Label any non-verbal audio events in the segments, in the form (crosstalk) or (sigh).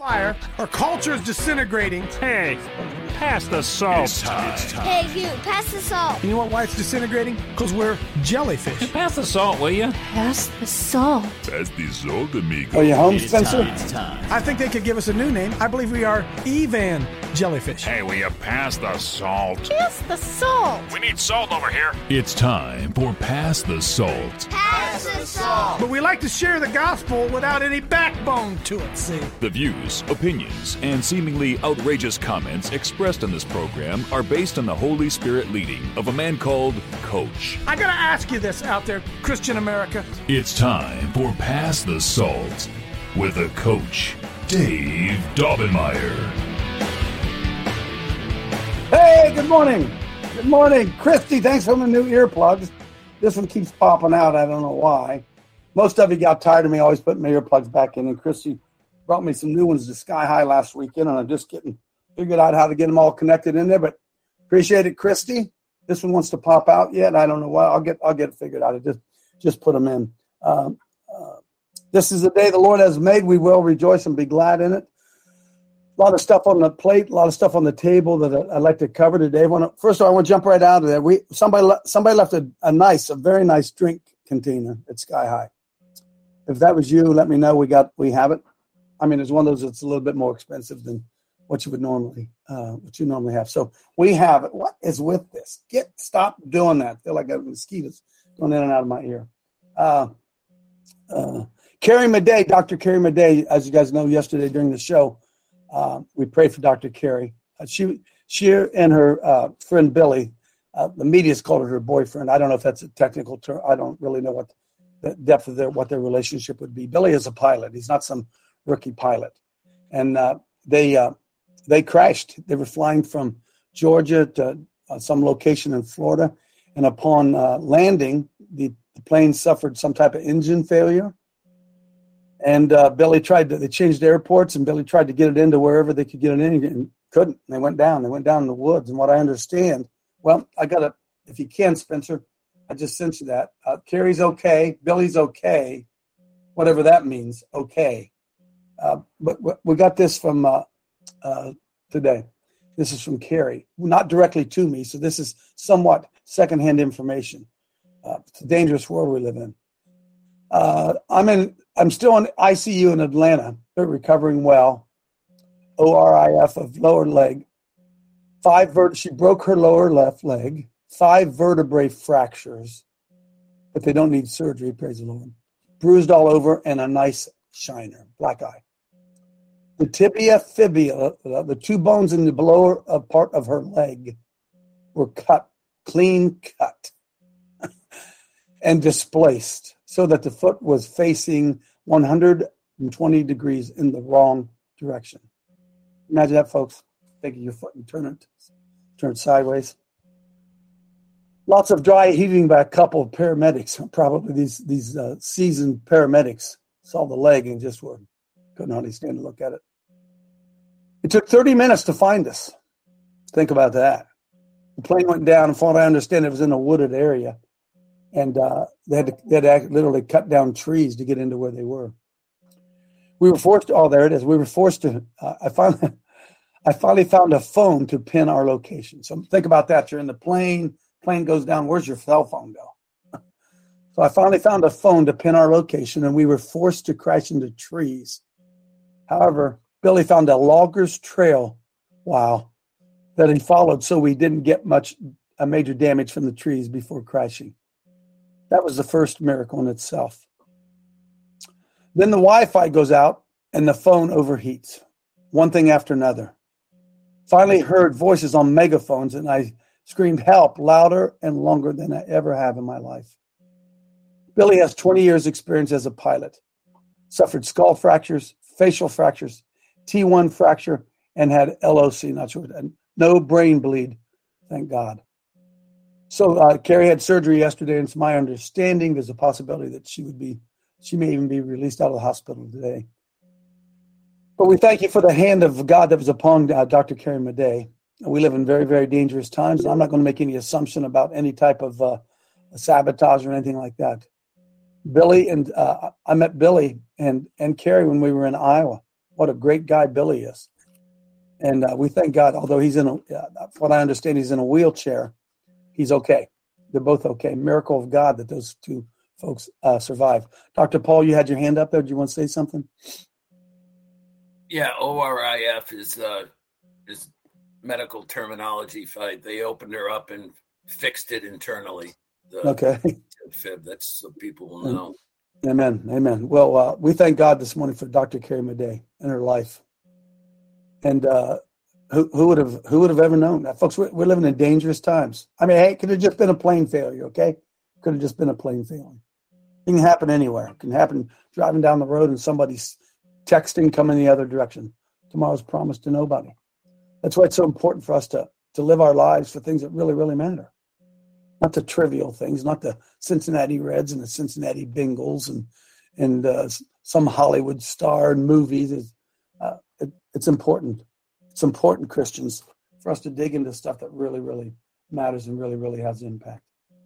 Fire, our culture is disintegrating. Hey, pass the salt. Hey, you, pass the salt. You know what, why it's disintegrating? Because we're jellyfish. Pass the salt, will you? Pass the salt. Pass the salt, amigo. Are you home, Spencer? I think they could give us a new name. I believe we are Evan Jellyfish. Hey, will you pass the salt? Pass the salt. We need salt over here. It's time for Pass the Salt. Pass the salt. But we like to share the gospel without any backbone to it, see? The views, opinions, and seemingly outrageous comments expressed in this program are based on the Holy Spirit leading of a man called Coach. I gotta ask you this out there, Christian America. It's time for Pass the Salt with a coach, Dave Daubenmire. Hey, good morning. Good morning. Christy, thanks for the new earplugs. This one keeps popping out. I don't know why. Most of you got tired of me always putting my earplugs back in, and Christy brought me some new ones to Sky High last weekend, and I'm just getting figured out how to get them all connected in there. But appreciate it, Christy. This one wants to pop out yet. I don't know why. I'll get I'll get it figured out. I just just put them in. Um, uh, this is the day the Lord has made. We will rejoice and be glad in it. A lot of stuff on the plate, a lot of stuff on the table that I'd like to cover today. Wanna, first of all, I want to jump right out of there. We somebody somebody left a, a nice, a very nice drink container at Sky High. If that was you, let me know. We got we have it. I mean, it's one of those that's a little bit more expensive than what you would normally uh, what you normally have. So we have it. What is with this? Get stop doing that. I feel like I mosquitoes going in and out of my ear. Uh, uh, Carrie Madej, Dr. Carrie Madej, as you guys know, yesterday during the show, uh, we prayed for Dr. Carrie. Uh, she, she and her uh, friend Billy, uh, the media's called her her boyfriend. I don't know if that's a technical term. I don't really know what the depth of their what their relationship would be. Billy is a pilot. He's not some rookie pilot, and uh, they uh, they crashed. They were flying from Georgia to uh, some location in Florida, and upon landing, the, the plane suffered some type of engine failure. And uh, Billy tried to, they changed airports, and Billy tried to get it into wherever they could get it in and couldn't. They went down. They went down in the woods. And what I understand, well, I got to, if you can, Spencer, I just sent you that. Uh, Carrie's okay. Billy's okay. Whatever that means, okay. Uh, but we got this from uh, uh, today. This is from Carrie, not directly to me. So this is somewhat secondhand information. Uh, it's a dangerous world we live in. Uh, I'm in. I'm still in ICU in Atlanta, but recovering well. ORIF of lower leg. Five vert. She broke her lower left leg. Five vertebrae fractures, but they don't need surgery. Praise the Lord. Bruised all over and a nice shiner, black eye. The tibia fibula, uh, the two bones in the lower uh, part of her leg, were cut, clean cut, (laughs) and displaced so that the foot was facing 120 degrees in the wrong direction. Imagine that, folks. Taking your foot and turn it, turn it sideways. Lots of dry heaving by a couple of paramedics. (laughs) Probably these these uh, seasoned paramedics saw the leg and just were couldn't hardly stand to look at it. It took 30 minutes to find us. Think about that. The plane went down, and from what I understand, it was in a wooded area, and uh, they had to, they had to literally cut down trees to get into where they were. We were forced. To, oh, there it is. We were forced to. Uh, I finally, (laughs) I finally found a phone to pin our location. So think about that. You're in the plane. Plane goes down. Where's your cell phone go? (laughs) So I finally found a phone to pin our location, and we were forced to crash into trees. However, Billy found a logger's trail, wow, that he followed so we didn't get much a major damage from the trees before crashing. That was the first miracle in itself. Then the Wi-Fi goes out and the phone overheats. One thing after another. Finally heard voices on megaphones and I screamed help louder and longer than I ever have in my life. Billy has 20 years experience as a pilot. Suffered skull fractures, facial fractures, T1 fracture, and had LOC, not sure, no brain bleed, thank God. So uh, Carrie had surgery yesterday, and it's my understanding there's a possibility that she would be, she may even be released out of the hospital today. But we thank you for the hand of God that was upon uh, Dr. Carrie Madej. We live in very, very dangerous times, and I'm not going to make any assumption about any type of uh, sabotage or anything like that. Billy and uh, I met Billy and and Carrie when we were in Iowa. what a great guy Billy is. And uh, we thank God, although he's in a, uh, what I understand, he's in a wheelchair, he's okay. They're both okay. Miracle of God that those two folks uh, survived. Dr. Paul, you had your hand up there. Do you want to say something? Yeah, ORIF is uh, is medical terminology fight. They opened her up and fixed it internally. The Okay. fib. That's so people will know. Amen. Amen. Well, uh, we thank God this morning for Dr. Carrie Madej and her life. And uh, who, who would have who would have ever known that, folks? We're, we're living in dangerous times. I mean, hey, it could have just been a plane failure. Okay, could have just been a plane failure. It can happen anywhere. It can happen driving down the road and somebody's texting coming the other direction. Tomorrow's promised to nobody. That's why it's so important for us to to live our lives for things that really, really matter. Not the trivial things, not the Cincinnati Reds and the Cincinnati Bengals and and uh, some Hollywood star and movies. It's, uh, it, it's important. It's important, Christians, for us to dig into stuff that really, really matters and really, really has impact.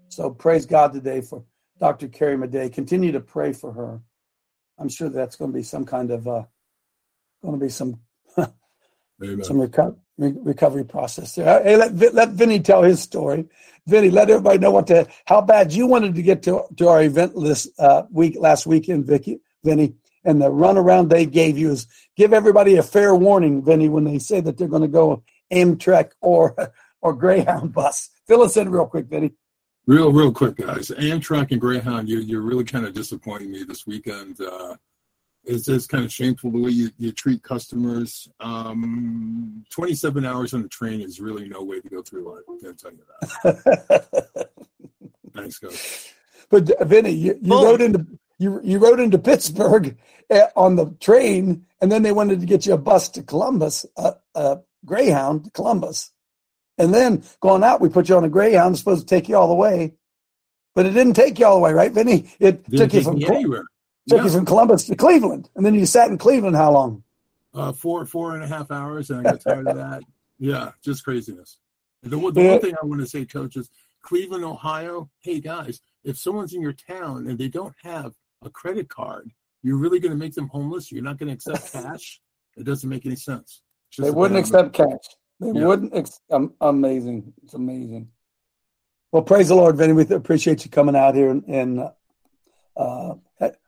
So praise God today for Dr. Carrie Madej. Continue to pray for her. I'm sure that's going to be some kind of uh, going to be some (laughs) some reco- re- recovery process there. Hey, let let Vinny tell his story. Vinny, let everybody know what to how bad you wanted to get to to our event this uh, week last weekend, Vicky, Vinny, and the runaround they gave you is give everybody a fair warning, Vinny, when they say that they're going to go Amtrak or (laughs) or Greyhound bus. Fill us in real quick, Vinny. Real, real quick, guys. Amtrak and Greyhound, you, you're really kind of disappointing me this weekend. Uh, it's just kind of shameful the way you, you treat customers. Um, 27 hours on the train is really no way to go through life. I'm going to tell you that. (laughs) Thanks, guys. But uh, Vinny, you, you Boom. rode into you you rode into Pittsburgh uh, on the train, and then they wanted to get you a bus to Columbus, a, a Greyhound to Columbus, and then going out, we put you on a Greyhound, supposed to take you all the way, but it didn't take you all the way, right, Vinny? It Didn't took you from me Col- anywhere. took Yeah. you from Columbus to Cleveland, and then you sat in Cleveland how long? Uh, four, four and a half hours, and I got tired of that. (laughs) Yeah, just craziness. The, one- the Yeah. one thing I want to say, coach, is Cleveland, Ohio. Hey, guys, if someone's in your town and they don't have a credit card, you're really going to make them homeless. You're not going to accept (laughs) cash. It doesn't make any sense. They wouldn't accept cash. They Yeah. wouldn't. Ex- um, amazing. It's amazing. Well, praise the Lord, Vinny. We appreciate you coming out here, and, and uh,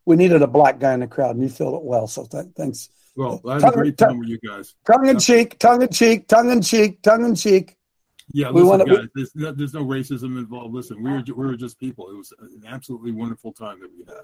we needed a black guy in the crowd, and you filled it well. So th- thanks. Well, I had Tongue- a great time with you guys. Tongue in cheek, tongue in cheek, tongue in cheek, tongue in cheek. Yeah, We wanna- we- guys, there's, no, there's no racism involved. Listen, we were we were just people. It was an absolutely wonderful time that we had.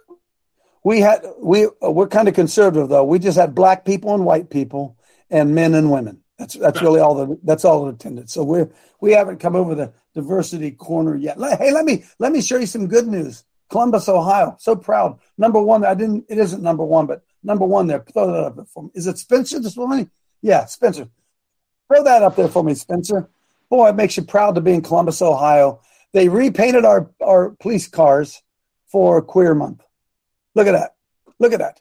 We had we uh, we're kind of conservative though. We just had black people and white people and men and women. That's that's really all the that's all that attended. So we're we haven't come over the diversity corner yet. Hey, let me let me show you some good news. Columbus, Ohio, so proud. Number one, I didn't. It isn't number one, but number one there. Throw that up there for me. Is it Spencer this morning? Yeah, Spencer. Throw that up there for me, Spencer. Boy, it makes you proud to be in Columbus, Ohio. They repainted our our police cars for Queer Month. Look at that. Look at that.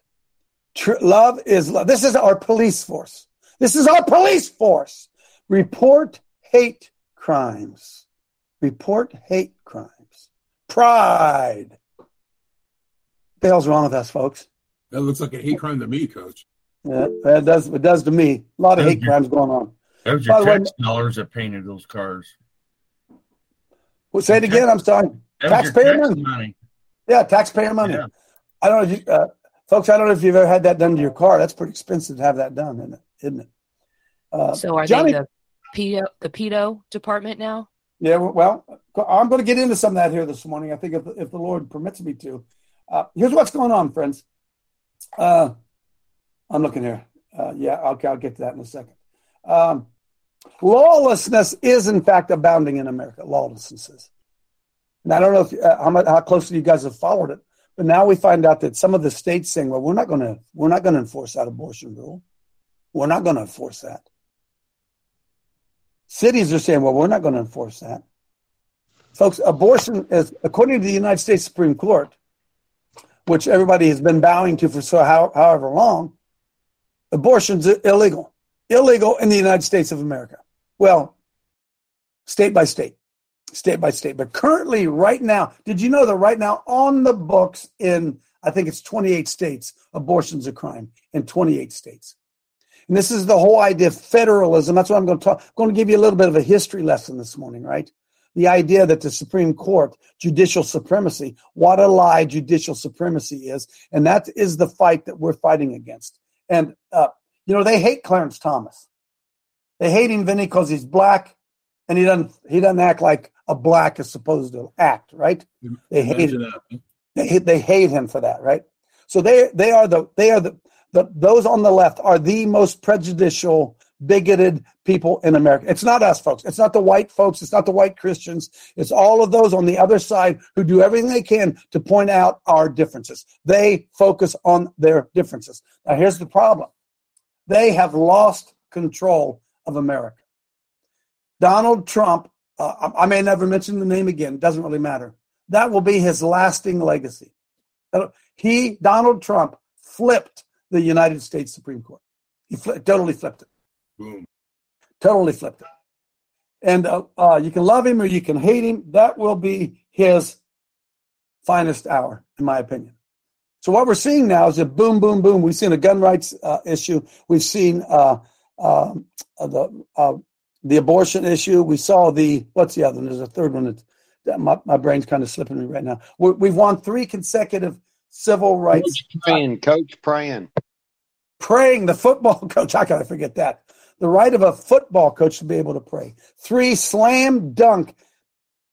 Tr- love is love. This is our police force. This is our police force. Report hate crimes. Report hate crimes. Pride. What the hell's wrong with us, folks? That looks like a hate crime to me, coach. Yeah, it does. It does to me. A lot of hate Mhm. crimes going on. That was By your the way- tax dollars that painted those cars. Well, say it again. I'm sorry. That was your Taxpayer tax money. money. Yeah, taxpayer money. Yeah. I don't know if you, uh, folks. I don't know if you've ever had that done to your car. That's pretty expensive to have that done, isn't it? Isn't it? Uh, So are Johnny, they the pedo the pedo department now? Yeah, well, I'm going to get into some of that here this morning. I think if, if the Lord permits me to. Uh, here's what's going on, friends. Uh, I'm looking here. Uh, yeah, okay, I'll get to that in a second. Um, lawlessness is, in fact, abounding in America. Lawlessness is. And I don't know if, uh, how, much, how closely you guys have followed it, but now we find out that some of the states saying, "Well, we're not going to, we're not going to enforce that abortion rule. We're not going to enforce that." Cities are saying, well, we're not going to enforce that. Folks, abortion is, according to the United States Supreme Court, which everybody has been bowing to for so how, however long, abortion's illegal. Illegal in the United States of America. Well, state by state, state by state. But currently, right now, did you know that right now on the books in, I think it's 28 states, abortion's a crime in 28 states. And this is the whole idea of federalism. That's what I'm going to talk. I'm going to give you a little bit of a history lesson this morning, right? The idea that the Supreme Court, judicial supremacy, what a lie judicial supremacy is. And that is the fight that we're fighting against. And, uh, you know, they hate Clarence Thomas. They hate him, Vinny, because he's black and he doesn't, he doesn't act like a black is supposed to act, right? They hate, they hate, they hate him for that, right? So they, they are the, they are the, the, those on the left are the most prejudicial, bigoted people in America. It's not us, folks. It's not the white folks. It's not the white Christians. It's all of those on the other side who do everything they can to point out our differences. They focus on their differences. Now, here's the problem they have lost control of America. Donald Trump, uh, I may never mention the name again, doesn't really matter. That will be his lasting legacy. He, Donald Trump, flipped the United States Supreme Court. He fl- totally flipped it. Boom. Totally flipped it. And uh, uh, you can love him or you can hate him. That will be his finest hour, in my opinion. So what we're seeing now is a boom, boom, boom. We've seen a gun rights uh, issue. We've seen uh, um, uh, the uh, the abortion issue. We saw the what's the other one? There's a third one that my, my brain's kind of slipping me right now. we have won three consecutive civil rights. Coach praying, coach praying. Praying, the football (laughs) coach. How can I forget that? The right of a football coach to be able to pray. Three slam dunk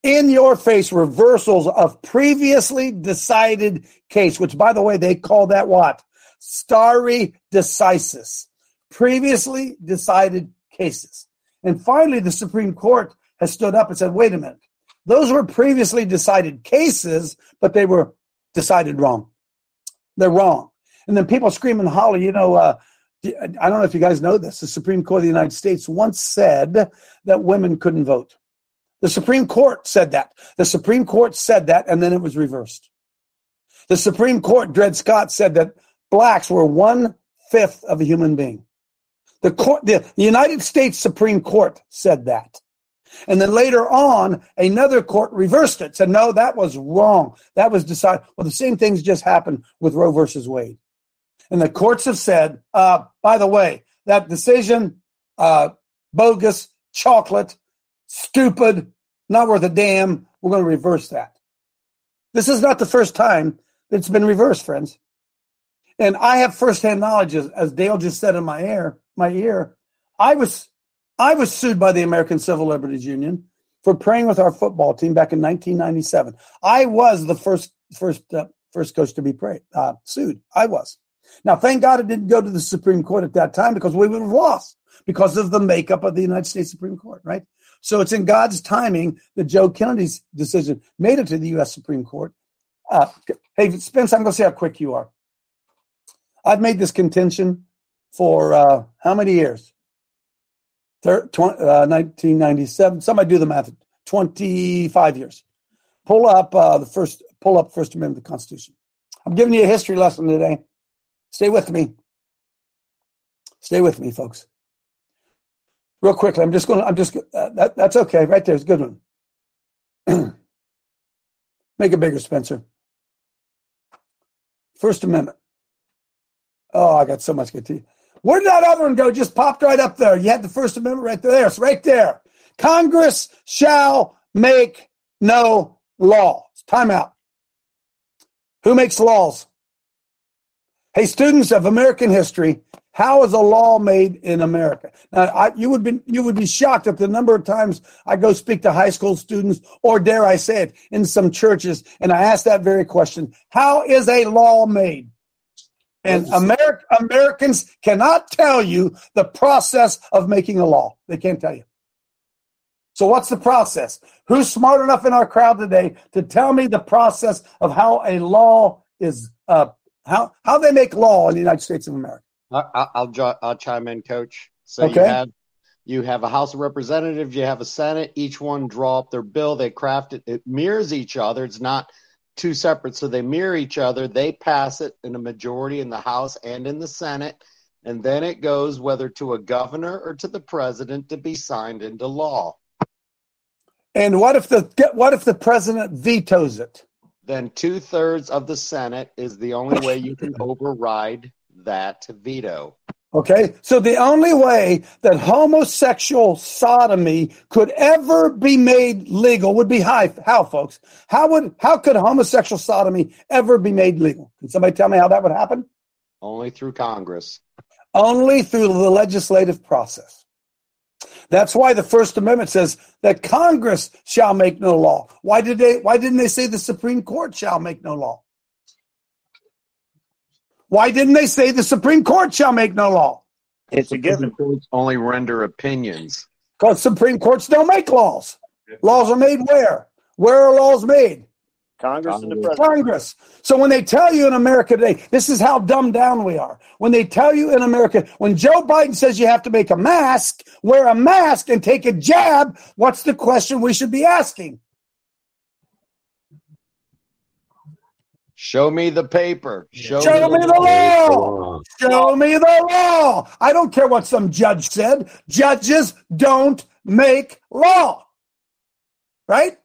in your face reversals of previously decided case, which by the way, they call that what? stare decisis. Previously decided cases. And finally, the Supreme Court has stood up and said, wait a minute. Those were previously decided cases, but they were decided wrong. They're wrong. And then people scream and holler, you know, uh, I don't know if you guys know this. The Supreme Court of the United States once said that women couldn't vote. The Supreme Court said that. The Supreme Court said that, and then it was reversed. The Supreme Court, Dred Scott, said that blacks were one fifth of a human being. The court, the, the United States Supreme Court said that. And then later on, another court reversed it, said, no, that was wrong. That was decided. Well, the same things just happened with Roe versus Wade. And the courts have said, uh, by the way, that decision, uh, bogus, chocolate, stupid, not worth a damn. We're going to reverse that. This is not the first time it's been reversed, friends. And I have firsthand knowledge, as, as Dale just said in my ear, my ear. I was I was sued by the American Civil Liberties Union for praying with our football team back in 1997. I was the first first uh, first coach to be prayed, uh, sued. I was. Now, thank God it didn't go to the Supreme Court at that time because we would have lost because of the makeup of the United States Supreme Court, right? So it's in God's timing that Joe Kennedy's decision made it to the U.S. Supreme Court. Uh, hey, Spence, I'm going to see how quick you are. I've made this contention for uh, how many years? 1997. Uh, Somebody do the math. 25 years. Pull up uh, the first. Pull up First Amendment of the Constitution. I'm giving you a history lesson today. Stay with me. Stay with me, folks. Real quickly, I'm just going. to I'm just. Uh, that, that's okay. Right there. It's a good one. (clears throat) Make it bigger, Spencer. First Amendment. Oh, I got so much good you. Where did that other one go? Just popped right up there. You had the First Amendment right there. It's right there. Congress shall make no laws. Time out. Who makes laws? Hey, students of American history, how is a law made in America? Now, I, you would be you would be shocked at the number of times I go speak to high school students, or dare I say it, in some churches, and I ask that very question: How is a law made? And Ameri- Americans cannot tell you the process of making a law. They can't tell you. So, what's the process? Who's smart enough in our crowd today to tell me the process of how a law is, uh, how how they make law in the United States of America? I, will I'll chime in, Coach. So okay. you have you have a House of Representatives, you have a Senate. Each one draw up their bill. They craft it. It mirrors each other. It's not two separate, so they mirror each other. They pass it in a majority in the House and in the Senate, and then it goes whether to a governor or to the president to be signed into law. And what if the what if the president vetoes it? Then two thirds of the Senate is the only way you can override that veto. Okay, so the only way that homosexual sodomy could ever be made legal would be how, how folks? How would how could homosexual sodomy ever be made legal? Can somebody tell me how that would happen? Only through Congress. Only through the legislative process. That's why the First Amendment says that Congress shall make no law. Why did they why didn't they say the Supreme Court shall make no law? Why didn't they say the Supreme Court shall make no law? It's a given. Only render opinions. Because Supreme Courts don't make laws. Laws are made where? Where are laws made? Congress and the president. Congress. So when they tell you in America today, this is how dumbed down we are. When they tell you in America, when Joe Biden says you have to make a mask, wear a mask and take a jab, what's the question we should be asking? Show me the paper. Show, Show me, me the law. Show me the law. I don't care what some judge said. Judges don't make law. Right?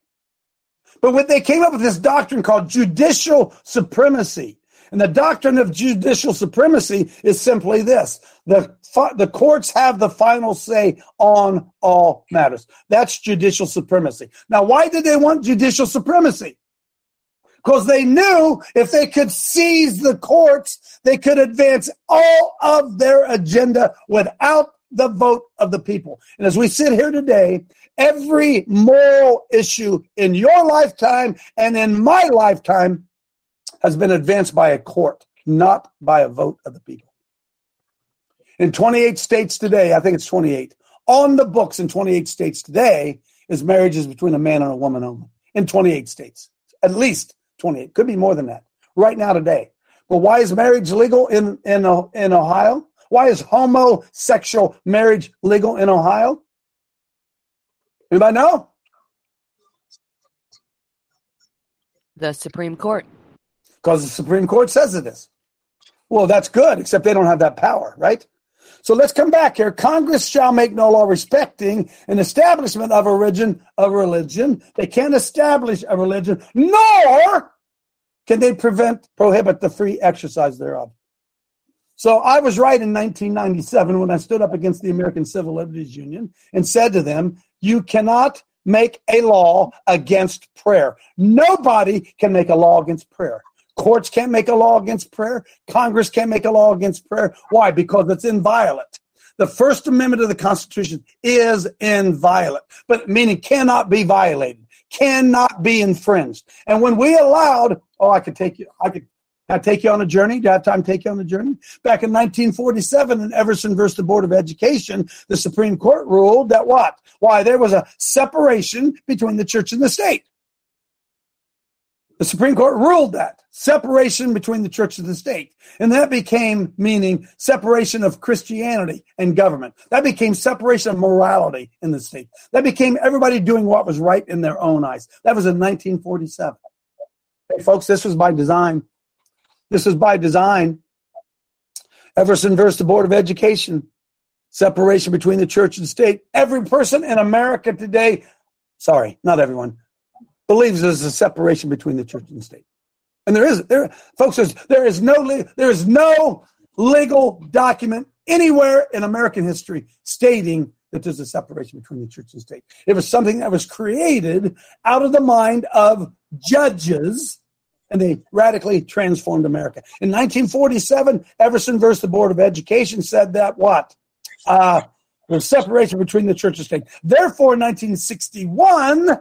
But when they came up with this doctrine called judicial supremacy, and the doctrine of judicial supremacy is simply this the, the courts have the final say on all matters. That's judicial supremacy. Now, why did they want judicial supremacy? Because they knew if they could seize the courts, they could advance all of their agenda without the vote of the people. And as we sit here today, every moral issue in your lifetime and in my lifetime has been advanced by a court, not by a vote of the people. In 28 states today, I think it's 28, on the books in 28 states today is marriages between a man and a woman only. In 28 states, at least 28. Could be more than that right now today. But why is marriage legal in, in, uh, in Ohio? Why is homosexual marriage legal in Ohio? Anybody know? The Supreme Court. Because the Supreme Court says it is. Well, that's good, except they don't have that power, right? So let's come back here. Congress shall make no law respecting an establishment of religion. Of religion, they can't establish a religion, nor can they prevent prohibit the free exercise thereof. So I was right in 1997 when I stood up against the American Civil Liberties Union and said to them, "You cannot make a law against prayer. Nobody can make a law against prayer. Courts can't make a law against prayer. Congress can't make a law against prayer. Why? Because it's inviolate. The First Amendment of the Constitution is inviolate, but meaning cannot be violated, cannot be infringed. And when we allowed, oh, I could take you, I could I take you on a journey? Do I have time to take you on a journey? Back in 1947 in Everson versus the Board of Education, the Supreme Court ruled that what? Why there was a separation between the church and the state. The Supreme Court ruled that separation between the church and the state. And that became meaning separation of Christianity and government. That became separation of morality in the state. That became everybody doing what was right in their own eyes. That was in 1947. Hey, folks, this was by design. This was by design. Everson versus the Board of Education. Separation between the church and state. Every person in America today, sorry, not everyone, believes there's a separation between the church and the state. And there is there folks there's, there is no there is no legal document anywhere in American history stating that there's a separation between the church and state. It was something that was created out of the mind of judges and they radically transformed America. In 1947, Everson versus the Board of Education said that what? Uh, there's separation between the church and state. Therefore, in 1961,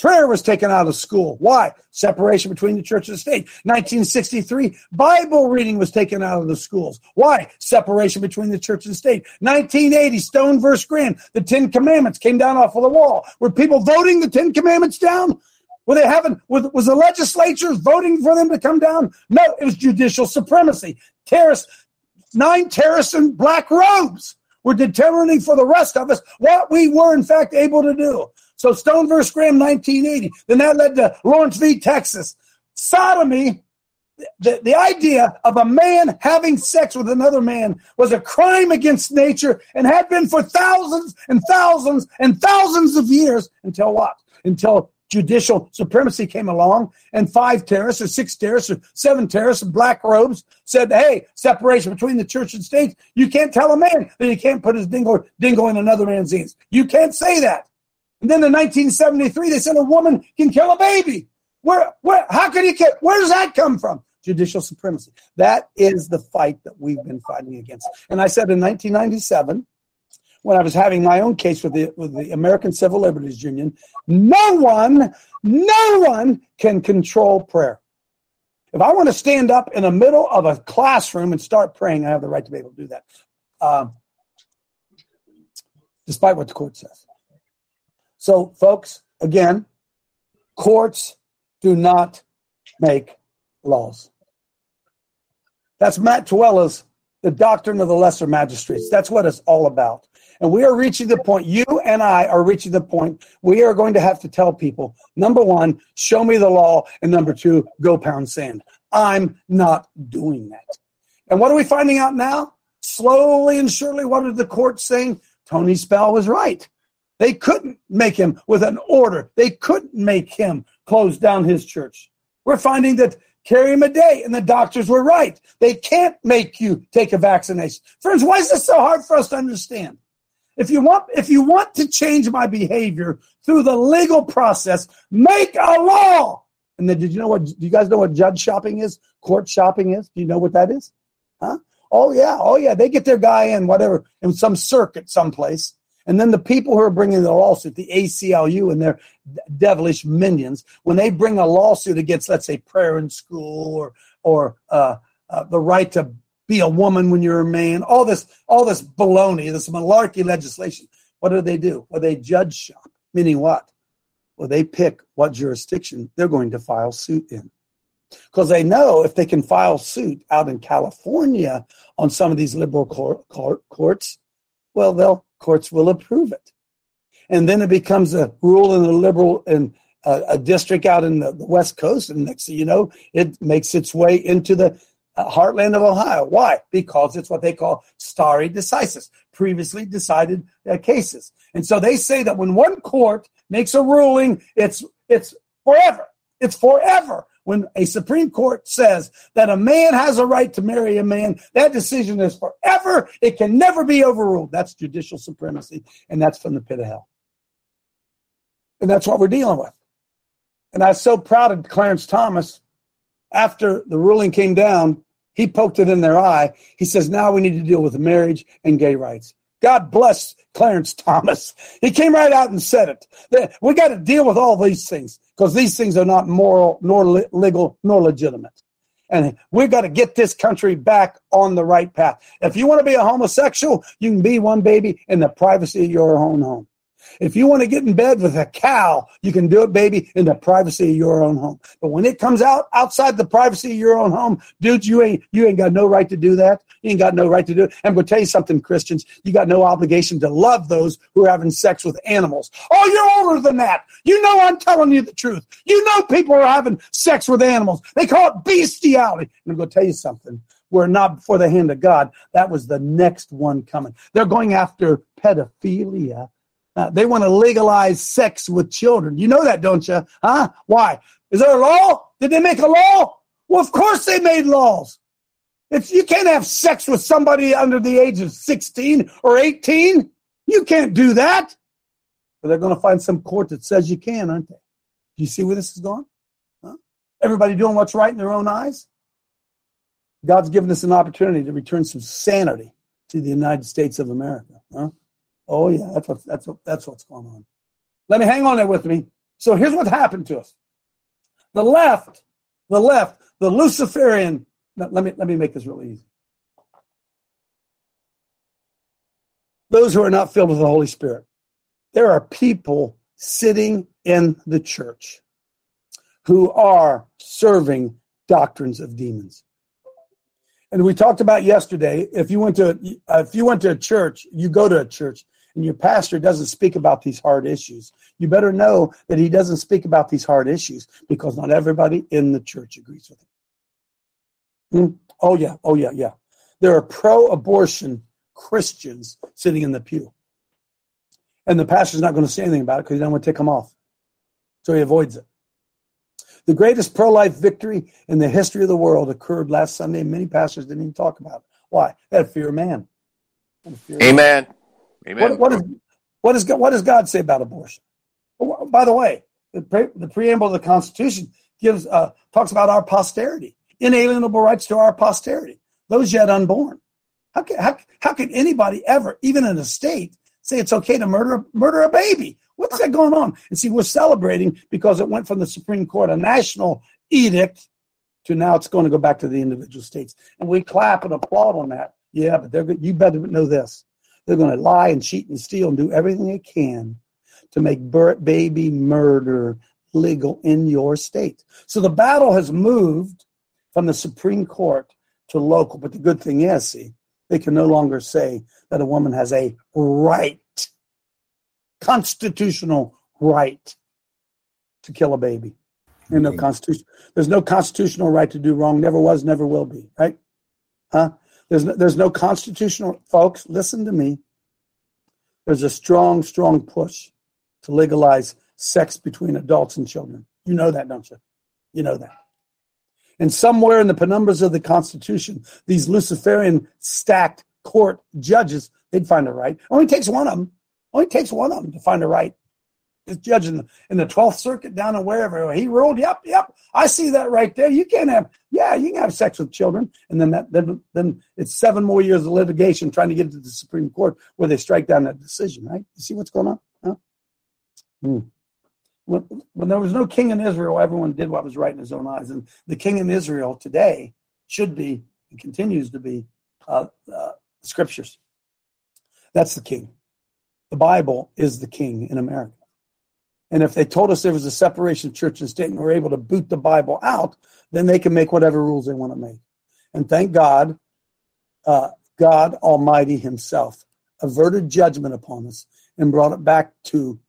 Prayer was taken out of school. Why? Separation between the church and the state. 1963, Bible reading was taken out of the schools. Why? Separation between the church and the state. 1980, Stone versus Graham, the Ten Commandments came down off of the wall. Were people voting the Ten Commandments down? Were they having, was, was the legislature voting for them to come down? No, it was judicial supremacy. Terrorists, nine terrorists in black robes were determining for the rest of us what we were in fact able to do. So Stone versus Graham, 1980. Then that led to Lawrence v. Texas. Sodomy, the, the idea of a man having sex with another man was a crime against nature and had been for thousands and thousands and thousands of years until what? Until judicial supremacy came along and five terrorists or six terrorists or seven terrorists in black robes said, hey, separation between the church and state. You can't tell a man that he can't put his dingo, dingo in another man's ears. You can't say that. And then in 1973, they said a woman can kill a baby. Where, where, how can you kill? Where does that come from? Judicial supremacy. That is the fight that we've been fighting against. And I said in 1997, when I was having my own case with the with the American Civil Liberties Union, no one, no one can control prayer. If I want to stand up in the middle of a classroom and start praying, I have the right to be able to do that, um, despite what the court says. So, folks, again, courts do not make laws. That's Matt Trewhella's The Doctrine of the Lesser Magistrates. That's what it's all about. And we are reaching the point, you and I are reaching the point, we are going to have to tell people number one, show me the law, and number two, go pound sand. I'm not doing that. And what are we finding out now? Slowly and surely, what are the courts saying? Tony Spell was right. They couldn't make him with an order, they couldn't make him close down his church. We're finding that Carrie Madej and the doctors were right. They can't make you take a vaccination. Friends, why is this so hard for us to understand? If you want, if you want to change my behavior through the legal process, make a law. And then, did you know what? Do you guys know what judge shopping is? Court shopping is? Do you know what that is? Huh? Oh yeah, oh yeah. They get their guy in whatever in some circuit someplace, and then the people who are bringing the lawsuit, the ACLU and their devilish minions, when they bring a lawsuit against, let's say, prayer in school or or uh, uh, the right to be a woman when you're a man, all this, all this baloney, this malarkey legislation. What do they do? Well, they judge shop, meaning what? Well, they pick what jurisdiction they're going to file suit in. Because they know if they can file suit out in California on some of these liberal court, court, courts, well, they'll courts will approve it. And then it becomes a rule in a liberal in a, district out in the, the West Coast, and next you know, it makes its way into the uh, heartland of Ohio. Why? Because it's what they call stare decisis, previously decided uh, cases. And so they say that when one court makes a ruling, it's it's forever. It's forever. When a Supreme Court says that a man has a right to marry a man, that decision is forever. It can never be overruled. That's judicial supremacy, and that's from the pit of hell. And that's what we're dealing with. And I was so proud of Clarence Thomas after the ruling came down he poked it in their eye. He says, now we need to deal with marriage and gay rights. God bless Clarence Thomas. He came right out and said it. We got to deal with all these things because these things are not moral, nor legal, nor legitimate. And we've got to get this country back on the right path. If you want to be a homosexual, you can be one baby in the privacy of your own home. If you want to get in bed with a cow, you can do it, baby, in the privacy of your own home. But when it comes out outside the privacy of your own home, dude, you ain't you ain't got no right to do that. You ain't got no right to do it. And I'm gonna tell you something, Christians, you got no obligation to love those who are having sex with animals. Oh, you're older than that. You know I'm telling you the truth. You know people are having sex with animals. They call it bestiality. And I'm gonna tell you something We're not before the hand of God. That was the next one coming. They're going after pedophilia uh, they want to legalize sex with children. You know that, don't you? Huh? Why? Is there a law? Did they make a law? Well, of course they made laws. If you can't have sex with somebody under the age of 16 or 18, you can't do that. But they're going to find some court that says you can, aren't they? Do you see where this is going? Huh? Everybody doing what's right in their own eyes? God's given us an opportunity to return some sanity to the United States of America. Huh? Oh yeah, that's what that's what, that's what's going on. Let me hang on there with me. So here's what happened to us. The left, the left, the Luciferian. Let me let me make this really easy. Those who are not filled with the Holy Spirit. There are people sitting in the church who are serving doctrines of demons and we talked about yesterday if you went to if you went to a church you go to a church and your pastor doesn't speak about these hard issues, you better know that he doesn't speak about these hard issues because not everybody in the church agrees with him. Hmm? Oh, yeah. Oh, yeah. Yeah. There are pro abortion Christians sitting in the pew. And the pastor's not going to say anything about it because he doesn't want to take them off. So he avoids it. The greatest pro life victory in the history of the world occurred last Sunday, and many pastors didn't even talk about it. Why? They had fear of man. Fear Amen. Of man. Amen. What, what, is, what, is, what does God say about abortion? By the way, the, pre, the preamble of the Constitution gives uh, talks about our posterity, inalienable rights to our posterity, those yet unborn. How can, how, how can anybody ever, even in a state, say it's okay to murder murder a baby? What's that going on? And see, we're celebrating because it went from the Supreme Court, a national edict, to now it's going to go back to the individual states. And we clap and applaud on that. Yeah, but they're you better know this. They're going to lie and cheat and steal and do everything they can to make baby murder legal in your state. So the battle has moved from the Supreme Court to local. But the good thing is, see, they can no longer say that a woman has a right constitutional right to kill a baby. There's no constitution. There's no constitutional right to do wrong. Never was, never will be. Right? Huh? There's no, there's no constitutional. Folks, listen to me. There's a strong, strong push to legalize sex between adults and children. You know that, don't you? You know that. And somewhere in the penumbras of the Constitution, these Luciferian stacked court judges, they'd find a right. Only takes one of them. Only takes one of them to find a right. This judge in the, in the 12th Circuit down and wherever he ruled, yep, yep, I see that right there. You can't have, yeah, you can have sex with children. And then that, then, then it's seven more years of litigation trying to get to the Supreme Court where they strike down that decision, right? You see what's going on? Huh? Hmm. When, when there was no king in Israel, everyone did what was right in his own eyes. And the king in Israel today should be and continues to be uh, uh, scriptures. That's the king. The Bible is the king in America. And if they told us there was a separation of church and state and we're able to boot the Bible out, then they can make whatever rules they want to make. And thank God, uh, God Almighty Himself averted judgment upon us and brought it back to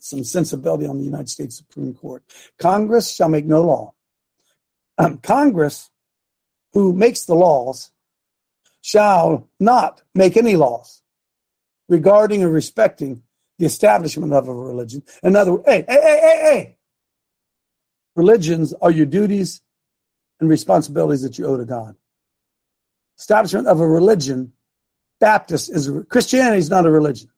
some sensibility on the United States Supreme Court. Congress shall make no law. Um, Congress, who makes the laws, shall not make any laws regarding or respecting the establishment of a religion. In other words, hey, hey, hey, hey, hey. Religions are your duties and responsibilities that you owe to God. Establishment of a religion, Baptist is Christianity is not a religion.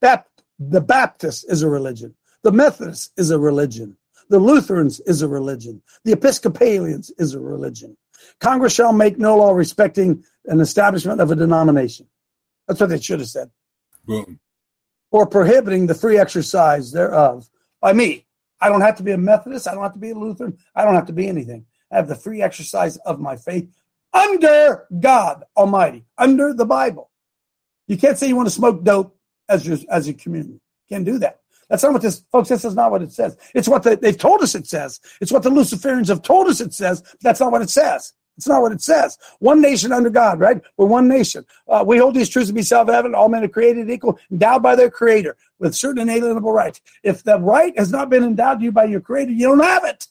Bap, the Baptist is a religion. The Methodist is a religion. The Lutherans is a religion. The Episcopalians is a religion. Congress shall make no law respecting an establishment of a denomination. That's what they should have said. Boom. Or prohibiting the free exercise thereof by me. I don't have to be a Methodist. I don't have to be a Lutheran. I don't have to be anything. I have the free exercise of my faith under God Almighty, under the Bible. You can't say you want to smoke dope as your as a community. Can't do that. That's not what this, folks. This is not what it says. It's what the, they've told us it says. It's what the Luciferians have told us it says. that's not what it says. It's not what it says. One nation under God, right? We're one nation. Uh, we hold these truths to be self-evident. All men are created equal, endowed by their Creator with certain inalienable rights. If the right has not been endowed to you by your Creator, you don't have it.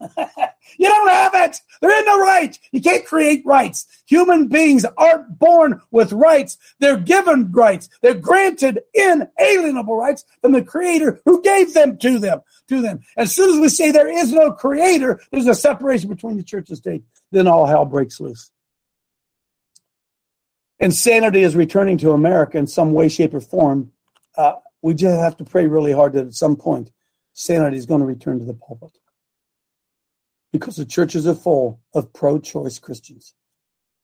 (laughs) you don't have it. There is no right. You can't create rights. Human beings aren't born with rights. They're given rights. They're granted inalienable rights from the creator who gave them to them, to them. As soon as we say there is no creator, there's a separation between the church and state. Then all hell breaks loose. Insanity is returning to America in some way, shape, or form. Uh, we just have to pray really hard that at some point sanity is going to return to the pulpit because the churches are full of pro-choice Christians.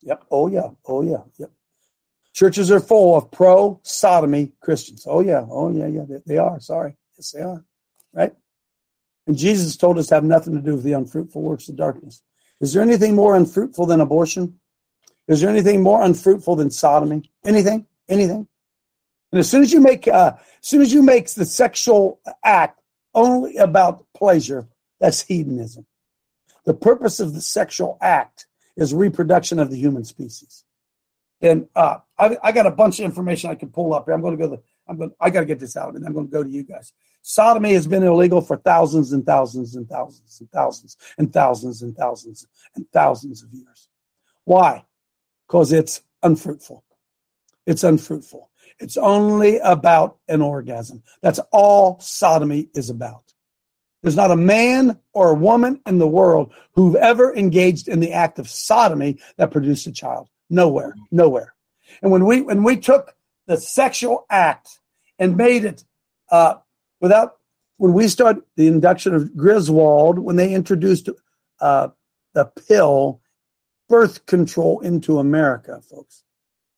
Yep. Oh yeah. Oh yeah. Yep. Churches are full of pro-sodomy Christians. Oh yeah. Oh yeah. Yeah. They, they are. Sorry. Yes, they are. Right. And Jesus told us to have nothing to do with the unfruitful works of darkness. Is there anything more unfruitful than abortion? Is there anything more unfruitful than sodomy? Anything? Anything? And as soon as you make, uh, as soon as you make the sexual act only about pleasure, that's hedonism. The purpose of the sexual act is reproduction of the human species. And uh, I, I, got a bunch of information I can pull up here. I'm going to go. To, I'm going. I got to get this out, and I'm going to go to you guys. Sodomy has been illegal for thousands and thousands and thousands and thousands and thousands and thousands and thousands of years. Why? Because it's unfruitful. It's unfruitful. It's only about an orgasm. That's all sodomy is about. There's not a man or a woman in the world who've ever engaged in the act of sodomy that produced a child. Nowhere, nowhere. And when we when we took the sexual act and made it uh, without when we started the induction of Griswold, when they introduced uh, the pill birth control into America, folks,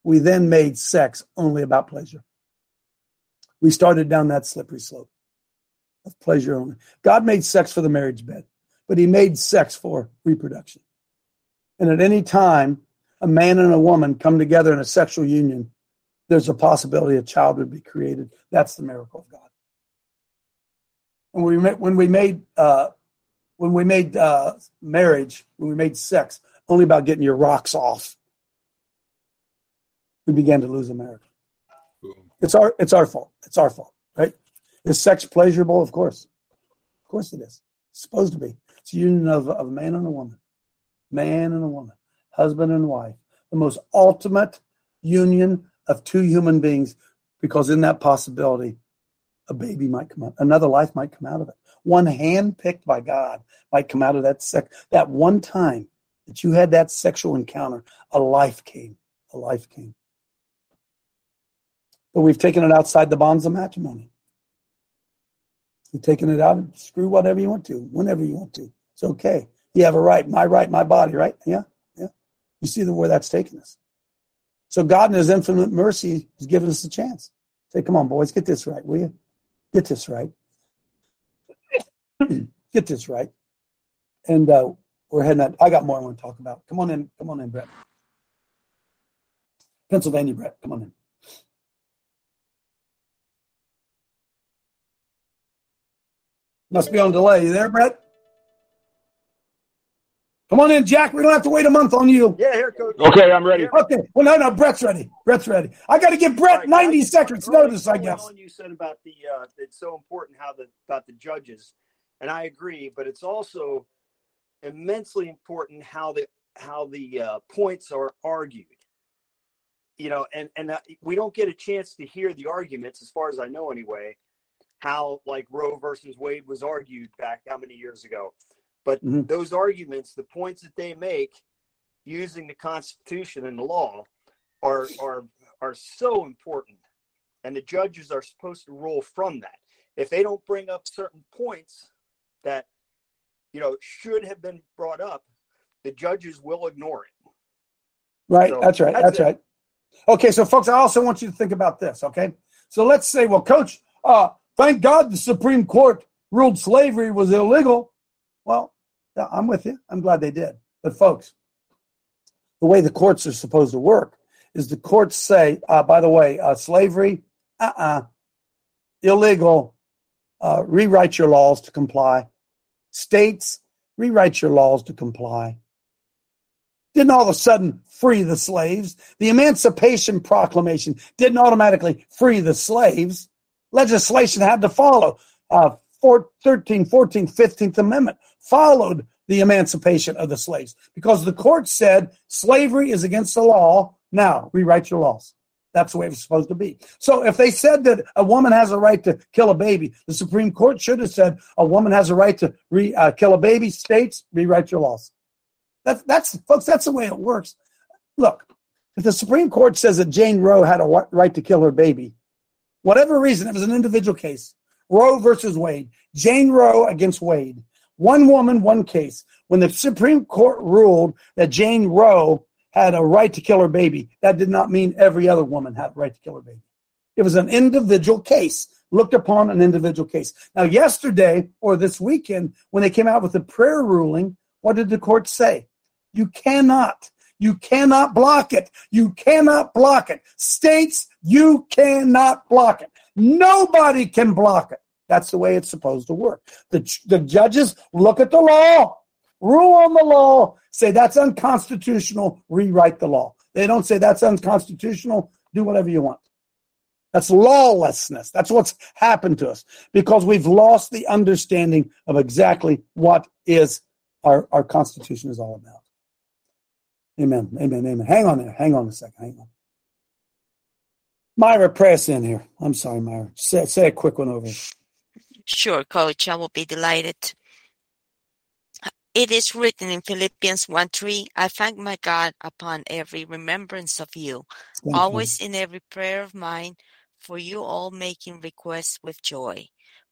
we then made sex only about pleasure. We started down that slippery slope of pleasure only. God made sex for the marriage bed, but He made sex for reproduction. And at any time, a man and a woman come together in a sexual union, there's a possibility a child would be created. That's the miracle of God. And we when we made uh, when we made uh, marriage, when we made sex only about getting your rocks off, we began to lose America. It's our it's our fault. It's our fault, right? Is sex pleasurable? Of course, of course it is. It's supposed to be. It's a union of, of a man and a woman, man and a woman, husband and wife, the most ultimate union of two human beings, because in that possibility, a baby might come out, another life might come out of it. One hand picked by God might come out of that sex. That one time that you had that sexual encounter, a life came. A life came. But we've taken it outside the bonds of matrimony. You've taking it out and screw whatever you want to, whenever you want to. It's okay. You have a right, my right, my body, right? Yeah, yeah. You see the where that's taking us. So God in his infinite mercy has given us a chance. Say, come on, boys, get this right, will you? Get this right. (clears throat) get this right. And uh, we're heading out. I got more I want to talk about. Come on in. Come on in, Brett. Pennsylvania, Brett. Come on in. Must be on delay. You there, Brett? Come on in, Jack. We don't have to wait a month on you. Yeah, here, coach. Okay, I'm ready. Okay. Well, no, no, Brett's ready. Brett's ready. I got to give Brett right, 90 seconds notice, I guess. You said about the uh, it's so important how the about the judges, and I agree. But it's also immensely important how the how the uh, points are argued. You know, and and uh, we don't get a chance to hear the arguments, as far as I know, anyway. How like Roe versus Wade was argued back how many years ago? But mm-hmm. those arguments, the points that they make using the Constitution and the law are are are so important. And the judges are supposed to rule from that. If they don't bring up certain points that you know should have been brought up, the judges will ignore it. Right. So that's right. That's, that's right. Okay, so folks, I also want you to think about this. Okay, so let's say, well, Coach, uh, thank God the Supreme Court ruled slavery was illegal. Well, I'm with you. I'm glad they did. But folks, the way the courts are supposed to work is the courts say, uh, by the way, uh, slavery, uh-uh, illegal, uh, rewrite your laws to comply. States, rewrite your laws to comply. Didn't all of a sudden free the slaves. The Emancipation Proclamation didn't automatically free the slaves. Legislation had to follow. Uh, 13, 14th, 15th Amendment followed the emancipation of the slaves because the court said slavery is against the law. Now rewrite your laws. That's the way it's supposed to be. So if they said that a woman has a right to kill a baby, the Supreme Court should have said a woman has a right to re, uh, kill a baby. States rewrite your laws. That's that's folks. That's the way it works. Look, if the Supreme Court says that Jane Roe had a right to kill her baby, whatever reason, it was an individual case. Roe versus Wade. Jane Roe against Wade. One woman, one case. When the Supreme Court ruled that Jane Roe had a right to kill her baby, that did not mean every other woman had a right to kill her baby. It was an individual case, looked upon an individual case. Now, yesterday or this weekend, when they came out with the prayer ruling, what did the court say? You cannot, you cannot block it. You cannot block it. States, you cannot block it. Nobody can block it. That's the way it's supposed to work. The, the judges look at the law, rule on the law, say that's unconstitutional, rewrite the law. They don't say that's unconstitutional, do whatever you want. That's lawlessness. That's what's happened to us because we've lost the understanding of exactly what is our, our Constitution is all about. Amen. Amen. Amen. Hang on there. Hang on a second. Hang on. Myra, pray us in here. I'm sorry, Myra. Say, say a quick one over. Sure, Coach. I will be delighted. It is written in Philippians 1 3 I thank my God upon every remembrance of you, Thank always in every prayer of mine, for you all making requests with joy,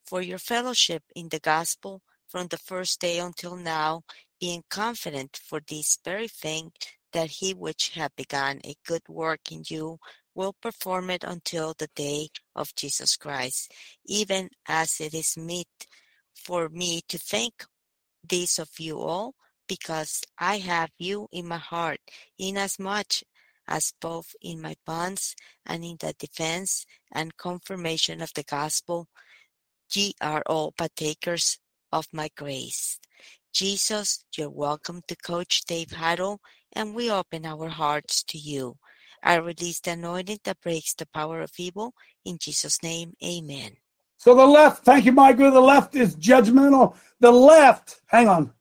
for your fellowship in the gospel from the first day until now, being confident for this very thing that he which hath begun a good work in you will perform it until the day of Jesus Christ, even as it is meet for me to think this of you all, because I have you in my heart, inasmuch as both in my bonds and in the defense and confirmation of the gospel, ye are all partakers of my grace. Jesus, you're welcome to Coach Dave Huddle, and we open our hearts to you. I release the anointing that breaks the power of evil. In Jesus' name, amen. So the left, thank you, Michael. The left is judgmental. The left, hang on,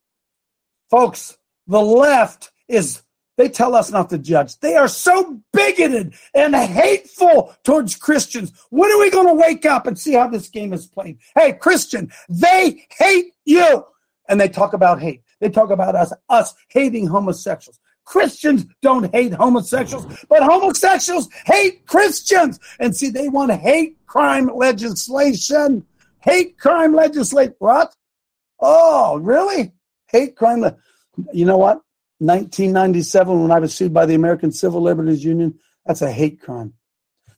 folks, the left is, they tell us not to judge. They are so bigoted and hateful towards Christians. When are we going to wake up and see how this game is played? Hey, Christian, they hate you. And they talk about hate. They talk about us, us hating homosexuals. Christians don't hate homosexuals, but homosexuals hate Christians. And see, they want hate crime legislation. Hate crime legislation. What? Oh, really? Hate crime. Le- you know what? 1997, when I was sued by the American Civil Liberties Union, that's a hate crime.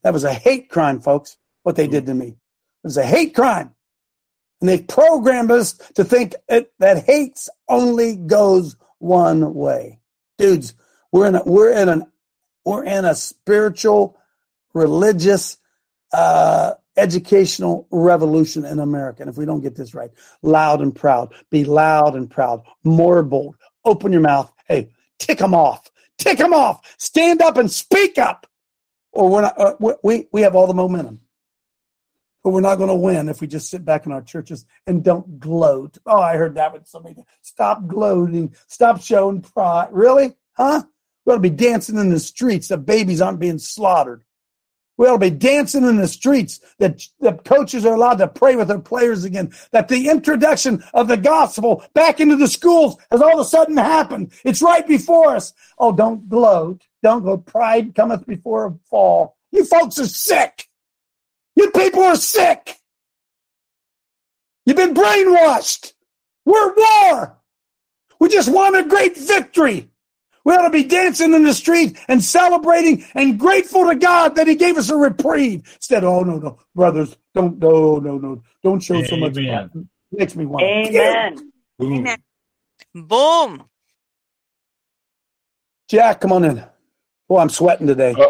That was a hate crime, folks, what they did to me. It was a hate crime. And they've programmed us to think it, that hates only goes one way. Dudes, we're in a, we're in an we're in a spiritual, religious, uh, educational revolution in America. And if we don't get this right, loud and proud, be loud and proud, more bold, open your mouth. Hey, tick them off, tick them off, stand up and speak up, or we're not. Uh, we we have all the momentum but we're not going to win if we just sit back in our churches and don't gloat. Oh, I heard that with somebody. Stop gloating. Stop showing pride. Really? Huh? We ought to be dancing in the streets that babies aren't being slaughtered. We ought to be dancing in the streets that the coaches are allowed to pray with their players again. That the introduction of the gospel back into the schools has all of a sudden happened. It's right before us. Oh, don't gloat. Don't go. Pride cometh before a fall. You folks are sick. You people are sick. You've been brainwashed. We're at war. We just won a great victory. We ought to be dancing in the street and celebrating and grateful to God that He gave us a reprieve. Instead, oh no, no, brothers, don't, no, no, no, don't show so much. Amen. Makes me want. Amen. Amen. Boom. Jack, come on in. Oh, I'm sweating today. Uh,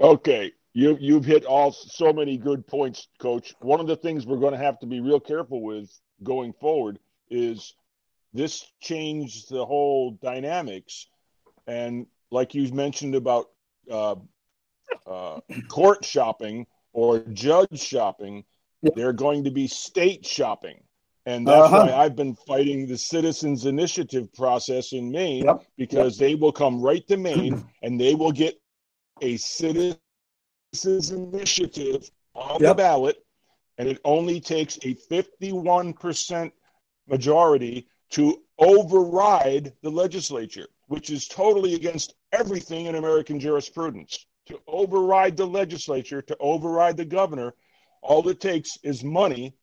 okay, you you've hit all so many good points, Coach. One of the things we're going to have to be real careful with going forward is this changed the whole dynamics, and like you mentioned about uh, uh, court shopping or judge shopping, they're going to be state shopping. And that's Uh-huh. why I've been fighting the citizens initiative process in Maine Yep. because they will come right to Maine (clears throat) and they will get a citizens initiative on the ballot, and it only takes a 51% majority to override the legislature, which is totally against everything in American jurisprudence. To override the legislature, to override the governor, all it takes is money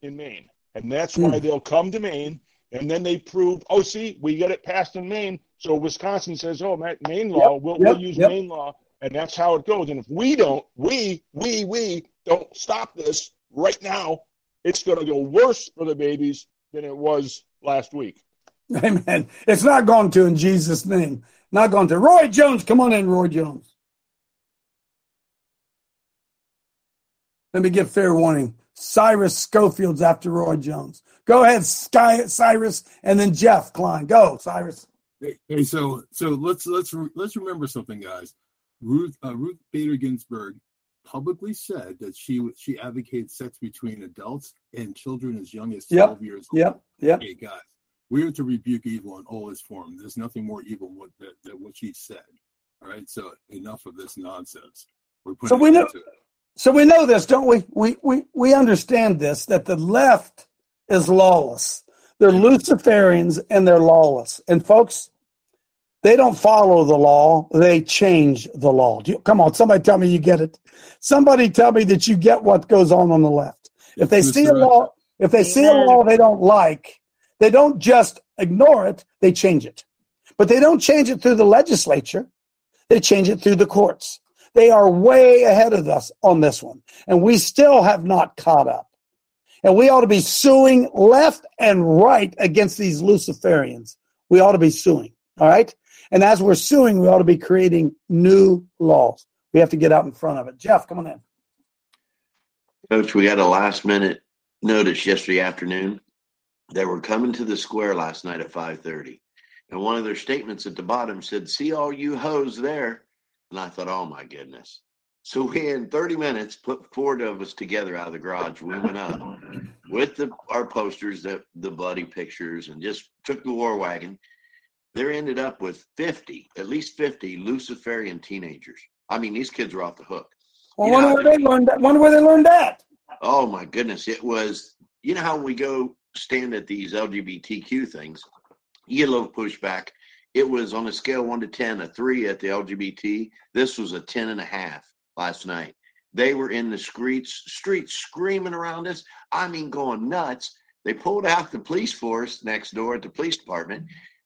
in Maine. And that's why hmm. they'll come to Maine and then they prove, oh, see, we get it passed in Maine. So Wisconsin says, oh, Maine law, Yep, we'll, yep, we'll use yep. Maine law. And that's how it goes. And if we don't, we, we, we don't stop this right now, it's going to go worse for the babies than it was last week. (laughs) Amen. It's not going to in Jesus' name. Not going to. Roy Jones, come on in, Roy Jones. Let me give fair warning. Cyrus Schofield's after Roy Jones. Go ahead, Sky, Cyrus, and then Jeff Klein. Go, Cyrus. Hey, hey, so so let's let's let's remember something, guys. Ruth uh, Ruth Bader Ginsburg publicly said that she she advocates sex between adults and children as young as Yep, twelve years old. yep, yep. Hey guys, we are to rebuke evil in all its form. There's nothing more evil than what, than what she said. All right, so enough of this nonsense. We're So we know end to it. So we know this, don't we? We we we understand this that the left is lawless. They're Luciferians and they're lawless. And folks, they don't follow the law; they change the law. You, come on, somebody tell me you get it. Somebody tell me that you get what goes on on the left. If they see a law, if they see a law they don't like, they don't just ignore it; they change it. But they don't change it through the legislature; they change it through the courts. They are way ahead of us on this one, and we still have not caught up. And we ought to be suing left and right against these Luciferians. We ought to be suing. All right. And as we're suing, we ought to be creating new laws. We have to get out in front of it. Jeff, come on in. Coach, we got a last minute notice yesterday afternoon that we're coming to the square last night at 5:30. And one of their statements at the bottom said, "See all you hoes there." And I thought, "Oh my goodness." So we in 30 minutes put four of us together out of the garage. We went up with the our posters, the the bloody pictures, and just took the war wagon. There ended up with 50, at least 50 Luciferian teenagers. I mean, these kids were off the hook. Well, you wonder where they learned that. Wonder where they learned that. Oh my goodness! It was. You know how we go stand at these LGBTQ things, you get a little pushback. It was on a scale one to ten, a three at the LGBT. This was a ten and a half last night. They were in the streets, streets screaming around us. I mean, going nuts. They pulled out the police force next door at the police department.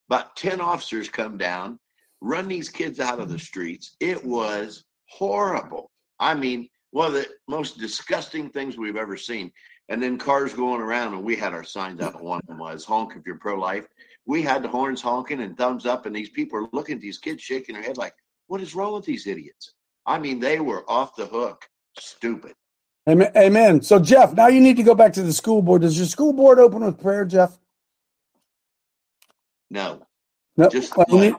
About 10 officers come down, run these kids out of the mm-hmm. streets. It was horrible. I mean, one of the most disgusting things we've ever seen. And then cars going around, and we had our signs up. One of them was honk if you're pro life. We had the horns honking and thumbs up, and these people are looking at these kids shaking their head like, what is wrong with these idiots? I mean, they were off the hook. Stupid. Amen. Amen. So, Jeff, now you need to go back to the school board. Does your school board open with prayer, Jeff? No. No. Just well, you need,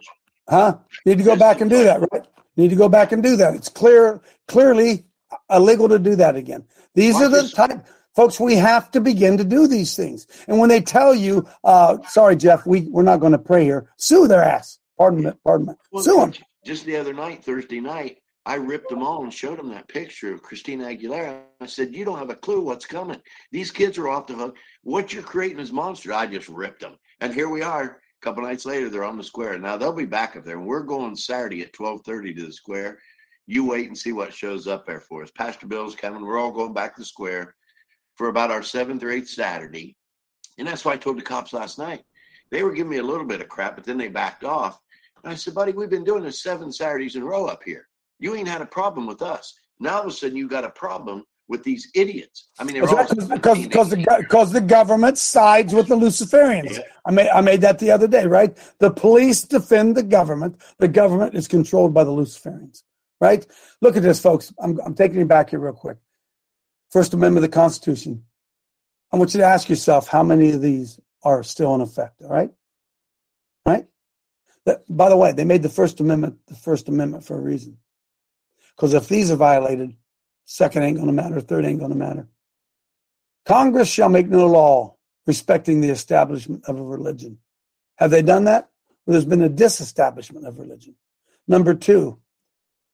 huh? You need to go Just back and do that, right? You need to go back and do that. It's clear, clearly illegal to do that again. These are the type, folks. We have to begin to do these things. And when they tell you, uh, "Sorry, Jeff, we we're not going to pray here," sue their ass. Pardon me. Pardon me. Well, sue them. Just the other night, Thursday night, I ripped them all and showed them that picture of Christina Aguilera. I said, You don't have a clue what's coming. These kids are off the hook. What you're creating is monster. I just ripped them. And here we are. A couple nights later, they're on the square. Now they'll be back up there. And we're going Saturday at 1230 to the square. You wait and see what shows up there for us. Pastor Bill's coming. We're all going back to the square for about our seventh or eighth Saturday. And that's why I told the cops last night. They were giving me a little bit of crap, but then they backed off. And I said, buddy, we've been doing this seven Saturdays in a row up here. You ain't had a problem with us. Now all of a sudden you got a problem with these idiots. I mean, because because because the because the government sides with the Luciferians. Yeah. I made I made that the other day, right? The police defend the government. The government is controlled by the Luciferians, right? Look at this, folks. I'm I'm taking you back here real quick. First Amendment of the Constitution. I want you to ask yourself how many of these are still in effect. All right, right. That, by the way, they made the First Amendment the First Amendment for a reason. Because if these are violated, second ain't going to matter, third ain't going to matter. Congress shall make no law respecting the establishment of a religion. Have they done that? Well, there's been a disestablishment of religion. Number two,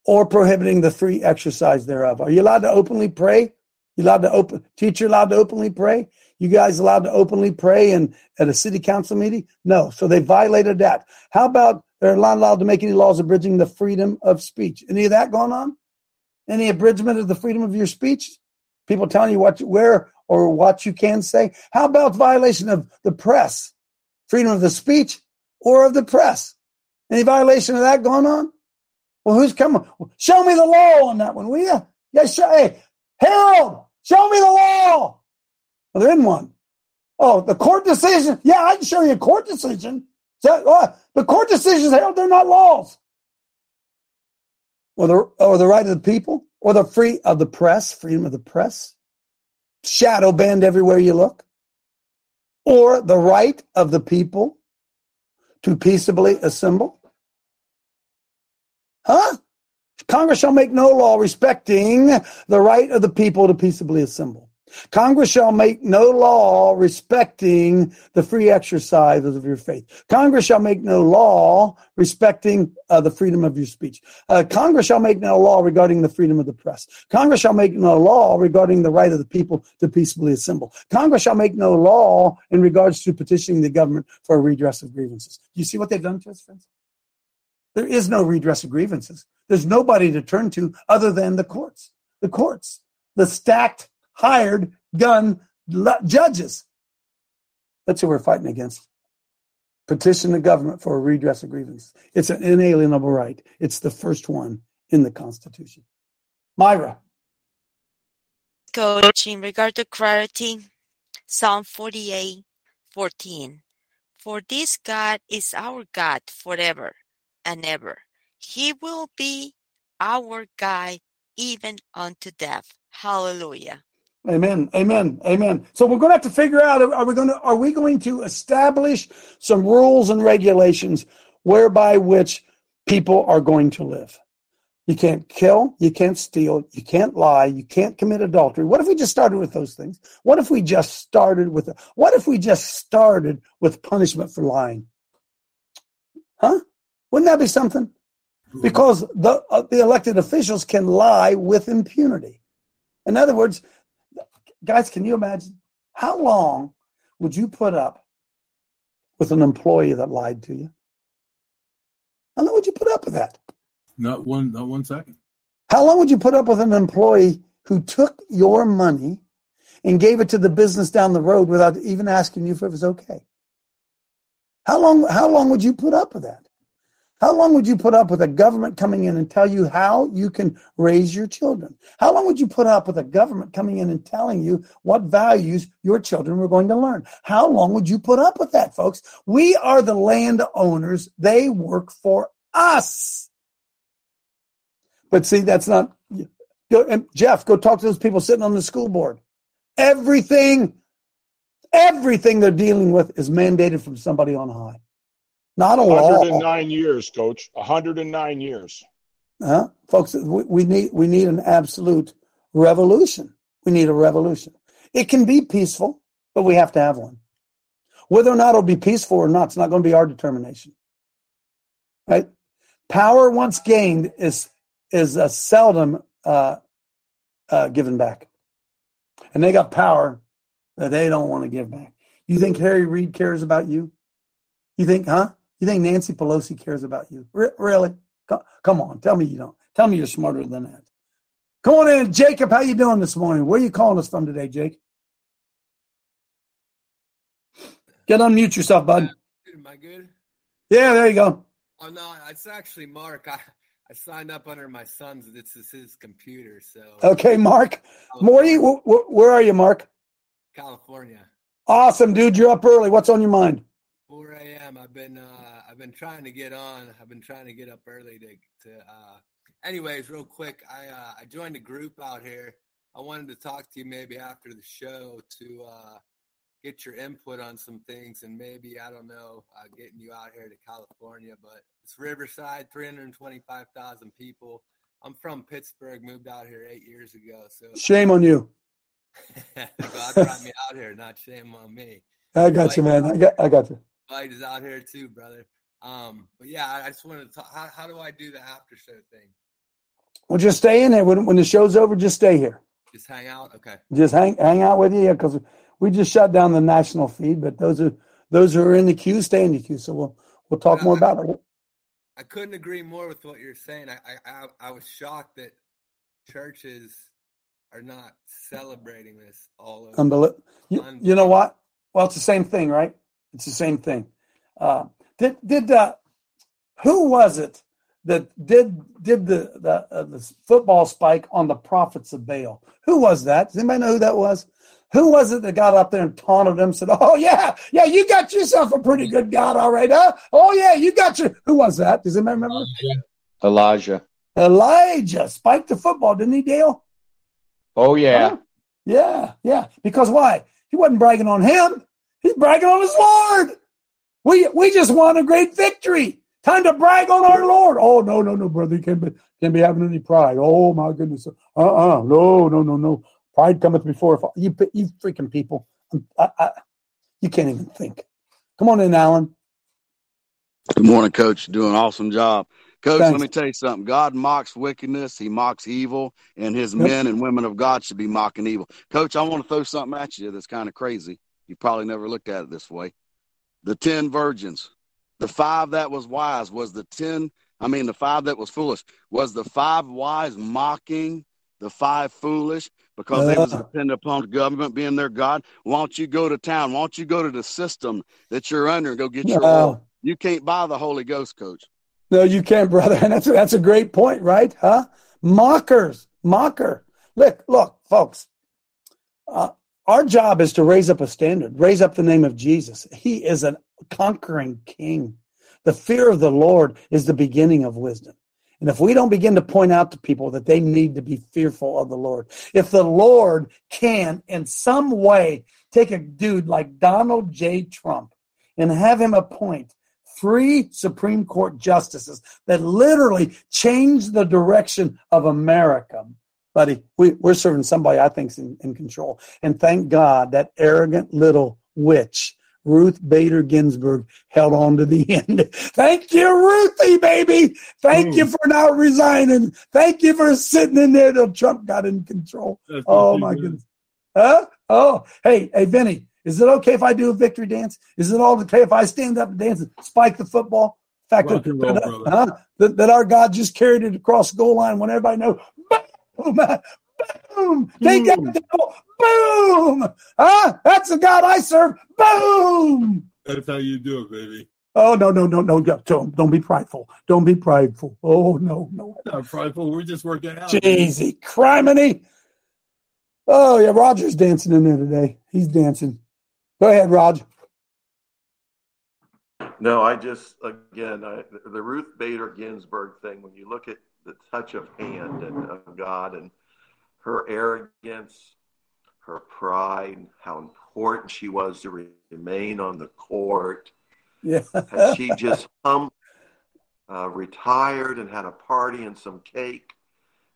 or prohibiting the free exercise thereof. Are you allowed to openly pray? You allowed to open teacher allowed to openly pray? You guys allowed to openly pray in at a city council meeting? No. So they violated that. How about they're not allowed to make any laws abridging the freedom of speech? Any of that going on? Any abridgment of the freedom of your speech? People telling you what, where, or what you can say? How about violation of the press, freedom of the speech, or of the press? Any violation of that going on? Well, who's coming? Show me the law on that one, will you? Yes, show, hey, Harold, show me the law. Well, there isn't one. Oh, the court decision. Yeah, I can show you a court decision. So, uh, the court decisions, Harold, they're not laws or the or the right of the people or the free of the press, freedom of the press, shadow banned everywhere you look, or the right of the people to peaceably assemble? Huh? Congress shall make no law respecting the right of the people to peaceably assemble. Congress shall make no law respecting the free exercise of your faith. Congress shall make no law respecting uh, the freedom of your speech. Uh, Congress shall make no law regarding the freedom of the press. Congress shall make no law regarding the right of the people to peaceably assemble. Congress shall make no law in regards to petitioning the government for a redress of grievances. Do you see what they've done to us, friends? There is no redress of grievances. There's nobody to turn to other than the courts. The courts. The stacked hired gun judges. That's who we're fighting against. Petition the government for a redress of grievances. It's an inalienable right. It's the first one in the Constitution. Myra. Coach, in regard to clarity, Psalm 48 14. For this God is our God forever and ever. He will be our guide even unto death. Hallelujah. Amen. Amen. Amen. So we're going to have to figure out are we going to are we going to establish some rules and regulations whereby which people are going to live? You can't kill, you can't steal, you can't lie, you can't commit adultery. What if we just started with those things? What if we just started with what if we just started with punishment for lying? Huh? Wouldn't that be something? Because the uh, the elected officials can lie with impunity. In other words, guys, can you imagine how long would you put up with an employee that lied to you? How long would you put up with that? Not one, not one second. How long would you put up with an employee who took your money and gave it to the business down the road without even asking you if it was okay? How long? How long would you put up with that? How long would you put up with a government coming in and tell you how you can raise your children? How long would you put up with a government coming in and telling you what values your children were going to learn? How long would you put up with that, folks? We are the landowners. They work for us. But see, that's not. Jeff, go talk to those people sitting on the school board. Everything, everything they're dealing with is mandated from somebody on high. Not a law. 109 years, coach. 109 years. Huh? Folks, we, we need we need an absolute revolution. We need a revolution. It can be peaceful, but we have to have one. Whether or not it'll be peaceful or not, it's not going to be our determination. Right? Power once gained is is uh, seldom uh, uh, given back, and they got power that they don't want to give back. You think Harry Reid cares about you? You think, huh? You think Nancy Pelosi cares about you? R- really? Come on, tell me you don't. Tell me you're smarter than that. Come on in, Jacob. How you doing this morning? Where are you calling us from today, Jake? Get unmute yourself, bud. Am I good? Yeah, there you go. Oh no, it's actually Mark. I, I signed up under my son's. This is his computer. So okay, Mark. Morty, wh- where are you, Mark? California. Awesome, dude. You're up early. What's on your mind? 4 a.m. I've been uh, I've been trying to get on. I've been trying to get up early to to. Uh, anyways, real quick, I uh, I joined a group out here. I wanted to talk to you maybe after the show to uh, get your input on some things and maybe I don't know uh, getting you out here to California. But it's Riverside, 325,000 people. I'm from Pittsburgh, moved out here eight years ago. So (laughs) shame on you. God brought me out here, not shame on me. I got you, man. I got I got you fight is out here too, brother. Um, but yeah, I just wanted to talk. How, how do I do the after show thing? Well, just stay in there. When, when the show's over, just stay here. Just hang out. Okay. Just hang hang out with you because we just shut down the national feed. But those are those who are in the queue stay in the queue. So we'll we'll talk more about it. I couldn't agree more with what you're saying. I I I was shocked that churches are not celebrating this all over. Unbelievable. You, you know what? Well, it's the same thing, right? It's the same thing. Uh, did did uh, who was it that did did the the, uh, the football spike on the prophets of Baal? Who was that? Does anybody know who that was? Who was it that got up there and taunted them? Said, "Oh yeah, yeah, you got yourself a pretty good God, all right, huh? Oh yeah, you got your." Who was that? Does anybody remember? Elijah. Elijah spiked the football, didn't he, Dale? Oh yeah. Huh? Yeah, yeah. Because why? He wasn't bragging on him. He's bragging on his Lord. We we just won a great victory. Time to brag on our Lord. Oh no, no, no, brother. You can't be can't be having any pride. Oh my goodness. Uh-uh. No, no, no, no. Pride cometh before fall. You, you freaking people. I, I, you can't even think. Come on in, Alan. Good morning, Coach. Doing an awesome job. Coach, Thanks. let me tell you something. God mocks wickedness, He mocks evil, and His Yep. men and women of God should be mocking evil. Coach, I want to throw something at you that's kind of crazy. You probably never looked at it this way. The 10 virgins, the five that was wise, was the 10, I mean, the five that was foolish, was the five wise mocking the five foolish because they was Uh. dependent upon government being their God? Why don't you go to town? Why don't you go to the system that you're under and go get your No. oil? You can't buy the Holy Ghost, Coach. No, you can't, brother. (laughs) And that's that's a great point, right? Huh? Mockers, mocker. Look, look, folks. Uh, our job is to raise up a standard, raise up the name of Jesus. He is a conquering king. The fear of the Lord is the beginning of wisdom. And if we don't begin to point out to people that they need to be fearful of the Lord, if the Lord can, in some way, take a dude like Donald J. Trump and have him appoint three Supreme Court justices that literally change the direction of America. Buddy, we, we're serving somebody I think's in, in control. And thank God that arrogant little witch, Ruth Bader Ginsburg, held on to the (laughs) end. Thank you, Ruthie, baby. Thank you for not resigning. Thank you for sitting in there till Trump got in control. That's Oh, my goodness. Huh? Oh, hey, hey, Vinny, is it okay if I do a victory dance? Is it all okay if I stand up and dance and spike the football? In fact, that, roll, that- huh? that, that our God just carried it across the goal line when everybody knows, boom, (laughs) boom, they got hmm. the devil, boom, huh? That's the God I serve, boom. That's how you do it, baby. Oh, no, no, no, no, no, don't, don't be prideful. Don't be prideful. Oh, no, no. Not prideful. We're just working out. Jeezy, criminy. Oh, yeah, Roger's dancing in there today. He's dancing. Go ahead, Roger. No, I just again I, the Ruth Bader Ginsburg thing. When you look at the touch of hand and of God and her arrogance, her pride, how important she was to remain on the court. Yeah. Had she just um, uh, retired and had a party and some cake,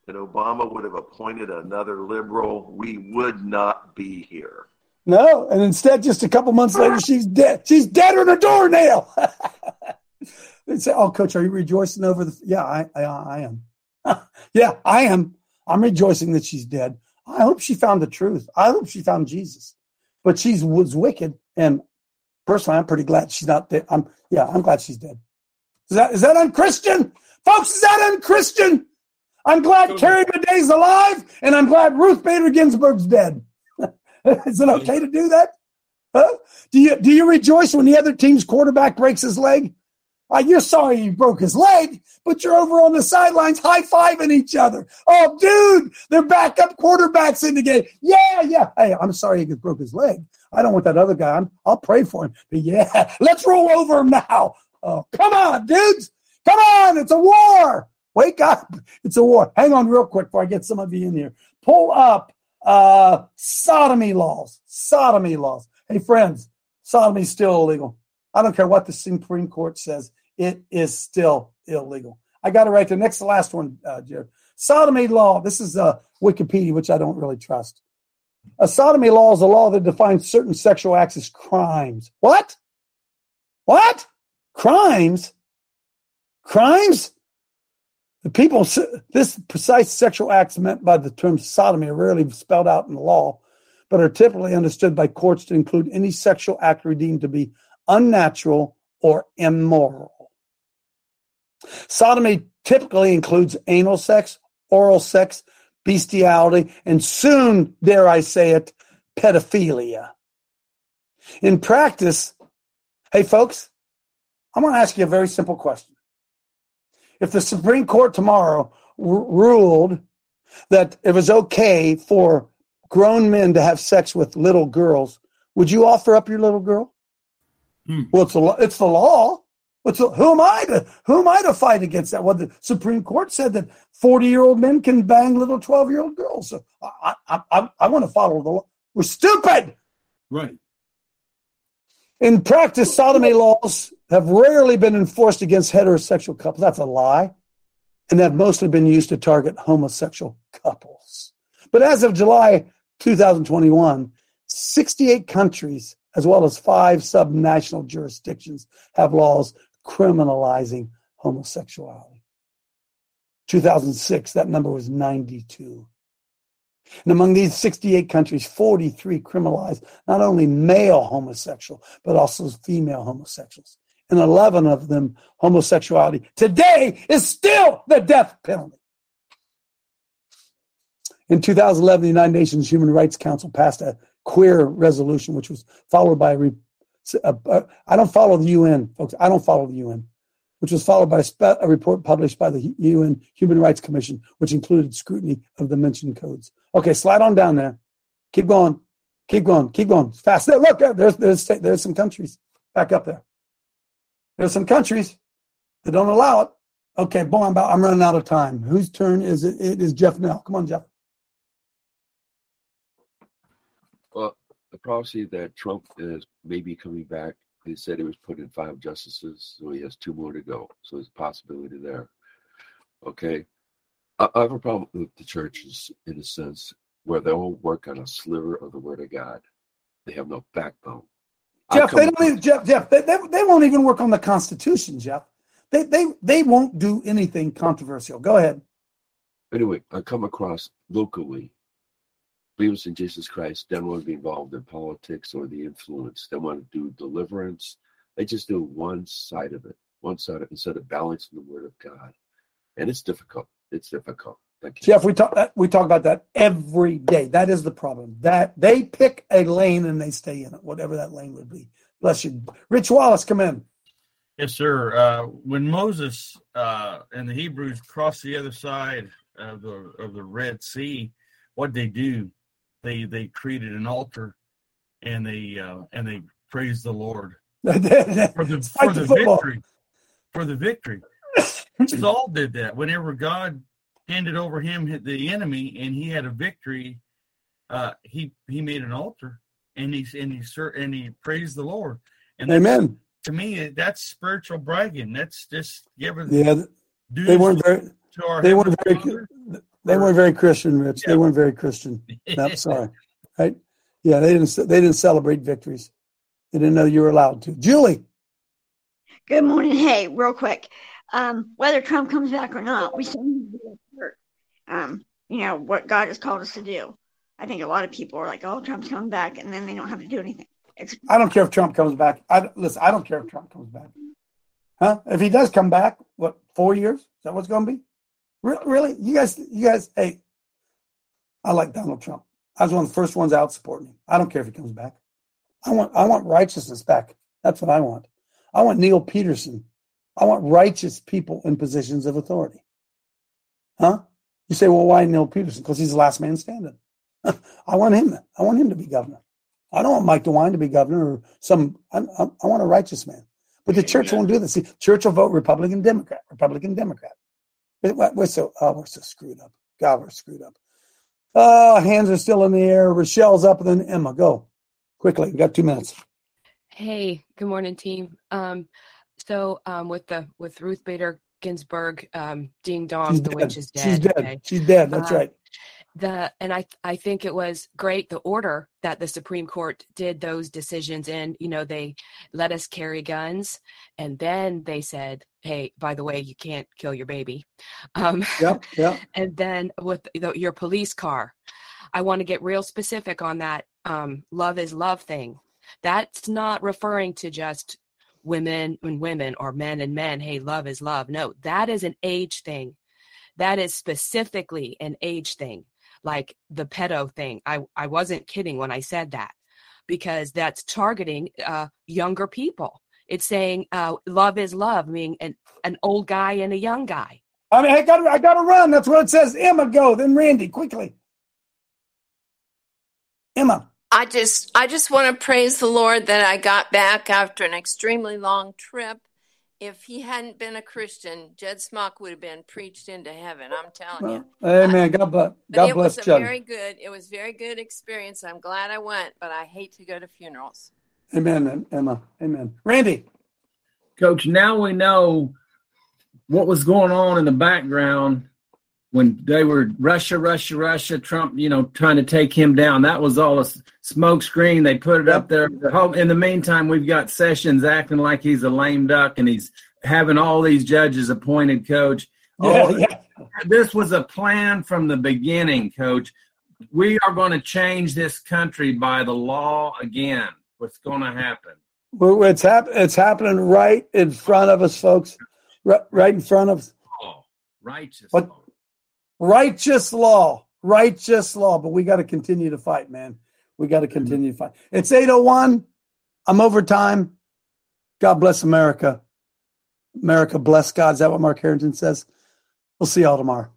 and Obama would have appointed another liberal, we would not be here. No, and instead, just a couple months later, she's dead. She's dead on a doornail. (laughs) they say, "Oh, coach, are you rejoicing over the?" Yeah, I, I, I am. (laughs) yeah, I am. I'm rejoicing that she's dead. I hope she found the truth. I hope she found Jesus. But she was wicked, and personally, I'm pretty glad she's not dead. I'm yeah, I'm glad she's dead. Is that is that unchristian, folks? Is that unchristian? I'm glad Carrie Madej's alive, and I'm glad Ruth Bader Ginsburg's dead. (laughs) Is it okay to do that? Huh? Do you do you rejoice when the other team's quarterback breaks his leg? Uh, you're sorry he broke his leg, but you're over on the sidelines high fiving each other. Oh, dude, they're backup quarterbacks in the game. Yeah, yeah. Hey, I'm sorry he broke his leg. I don't want that other guy. I'm, I'll pray for him. But yeah, (laughs) let's roll over him now. Oh, come on, dudes. Come on. It's a war. Wake up. It's a war. Hang on real quick before I get some of you in here. Pull up uh, sodomy laws. Sodomy laws. Hey, friends, sodomy is still illegal. I don't care what the Supreme Court says. It is still illegal. I got it right there. Next to the last one, uh, Jared. Sodomy law. This is uh, Wikipedia, which I don't really trust. A sodomy law is a law that defines certain sexual acts as crimes. What? What? Crimes? Crimes? The people, this precise sexual acts meant by the term sodomy are rarely spelled out in the law, but are typically understood by courts to include any sexual act deemed to be unnatural or immoral. Sodomy typically includes anal sex, oral sex, bestiality, and soon, dare I say it, pedophilia. In practice, hey folks, I'm going to ask you a very simple question. If the Supreme Court tomorrow r- ruled that it was okay for grown men to have sex with little girls, would you offer up your little girl? Hmm. Well, it's law. It's the law. What's the, who am I to who am I to fight against that? Well, the Supreme Court said that forty year old men can bang little twelve year old girls. So I I, I, I want to follow the law. We're stupid. Right. In practice, sodomy laws have rarely been enforced against heterosexual couples. That's a lie. And have mostly been used to target homosexual couples. But as of July 2021, 68 countries, as well as five subnational jurisdictions, have laws criminalizing homosexuality. 2006, that number was 92. And among these 68 countries, 43 criminalize not only male homosexual, but also female homosexuals. In 11 of them, homosexuality today is still the death penalty. In 2011, the United Nations Human Rights Council passed a queer resolution, which was followed by a, a uh, uh, I don't follow the UN, folks. I don't follow the UN which was followed by a, a, report published by the UN Human Rights Commission, which included scrutiny of the mentioned codes. Okay, slide on down there. Keep going. Keep going. Keep going. Fast. There, look, there's, there's, there's some countries. Back up there. There's some countries that don't allow it. Okay, boy, I'm, about, I'm running out of time. Whose turn is it? It is Jeff now. Come on, Jeff. Well, the prophecy that Trump is maybe coming back he said he was put in five justices, so he has two more to go. So there's a possibility there. Okay. I, I have a problem with the churches in a sense where they all work on a sliver of the word of God. They have no backbone. Jeff, they don't even, Jeff, Jeff, they, they, they won't even work on the Constitution, Jeff. They, they, they won't do anything controversial. Go ahead. Anyway, I come across locally believers in Jesus Christ don't want to be involved in politics or the influence. They want to do deliverance. They just do one side of it, one side of instead of balancing the Word of God. And it's difficult. It's difficult. Jeff, we talk that we talk about that every day. That is the problem. That they pick a lane and they stay in it, whatever that lane would be. Bless you, Rich Wallace. Come in. Yes, sir. Uh, when Moses uh, and the Hebrews crossed the other side of the of the Red Sea, what did they do? They they created an altar and they uh, and they praised the Lord (laughs) for the, for the victory. For the victory. (laughs) Saul did that. Whenever God handed over him the enemy and he had a victory, uh, he he made an altar and he and he and he praised the Lord. And Amen. To me, that's spiritual bragging. That's just giving. Yeah, they weren't very. they weren't very. Father. They weren't very Christian, Rich. Yeah. They weren't very Christian. No, (laughs) sorry. Right? Yeah, they didn't. They didn't celebrate victories. They didn't know you were allowed to. Julie. Good morning. Hey, real quick. Um, whether Trump comes back or not, we still need to do work. Um, you know what God has called us to do. I think a lot of people are like, "Oh, Trump's coming back," and then they don't have to do anything. It's- I don't care if Trump comes back. I listen. I don't care if Trump comes back. Huh? If he does come back, what four years? Is that what's going to be? Really? You guys, you guys, hey, I like Donald Trump. I was one of the first ones out supporting him. I don't care if he comes back. I want I want righteousness back. That's what I want. I want Neil Peterson. I want righteous people in positions of authority. Huh? You say, well, why Neil Peterson? Because he's the last man standing. (laughs) I want him. I want him to be governor. I don't want Mike DeWine to be governor or some. I, I, I want a righteous man. But the church won't do this. See, church will vote Republican, Democrat, Republican, Democrat. We're so oh, we're so screwed up. God, we're screwed up. Oh, hands are still in the air. Rochelle's up, and then Emma. Go quickly. We got two minutes. Hey, good morning, team. Um, so um, with the with Ruth Bader Ginsburg, um, Ding Dong, She's the dead. witch is dead. She's dead. okay? She's dead. That's Uh, right. The and I I think it was great the order that the Supreme Court did those decisions in. You know, they let us carry guns, and then they said, "Hey, by the way, you can't kill your baby." Um, Yep. Yep. (laughs) and then with the, your police car, I want to get real specific on that um, "love is love" thing. That's not referring to just women and women or men and men. Hey, love is love. No, that is an age thing. That is specifically an age thing like the pedo thing. I, I wasn't kidding when I said that because that's targeting uh, younger people. It's saying uh, love is love, meaning an, an old guy and a young guy. I mean, I got I got to run. That's what it says. Emma, go. Then Randy, quickly. Emma. I just I just want to praise the Lord that I got back after an extremely long trip. If he hadn't been a Christian, Jed Smock would have been preached into heaven. I'm telling you. Amen. God bless. But God it bless was a Judd. very good. It was very good experience. I'm glad I went, but I hate to go to funerals. Amen, Emma. Amen. Randy. Coach, now we know what was going on in the background when they were Russia, Russia, Russia, Trump, you know, trying to take him down. That was all a smoke screen. They put it up there. In the meantime, we've got Sessions acting like he's a lame duck and he's having all these judges appointed, coach. (laughs) Oh, yeah. This was a plan from the beginning, coach. We are going to change this country by the law again. What's going to happen? Well, it's hap- It's happening right in front of us, folks. Right, right in front of us. Oh, righteous. But righteous law, righteous law. But we got to continue to fight, man. We got to mm-hmm. continue to fight. It's 801. I'm over time. God bless America. America bless God. Is that what Mark Harrington says? We'll see y'all tomorrow.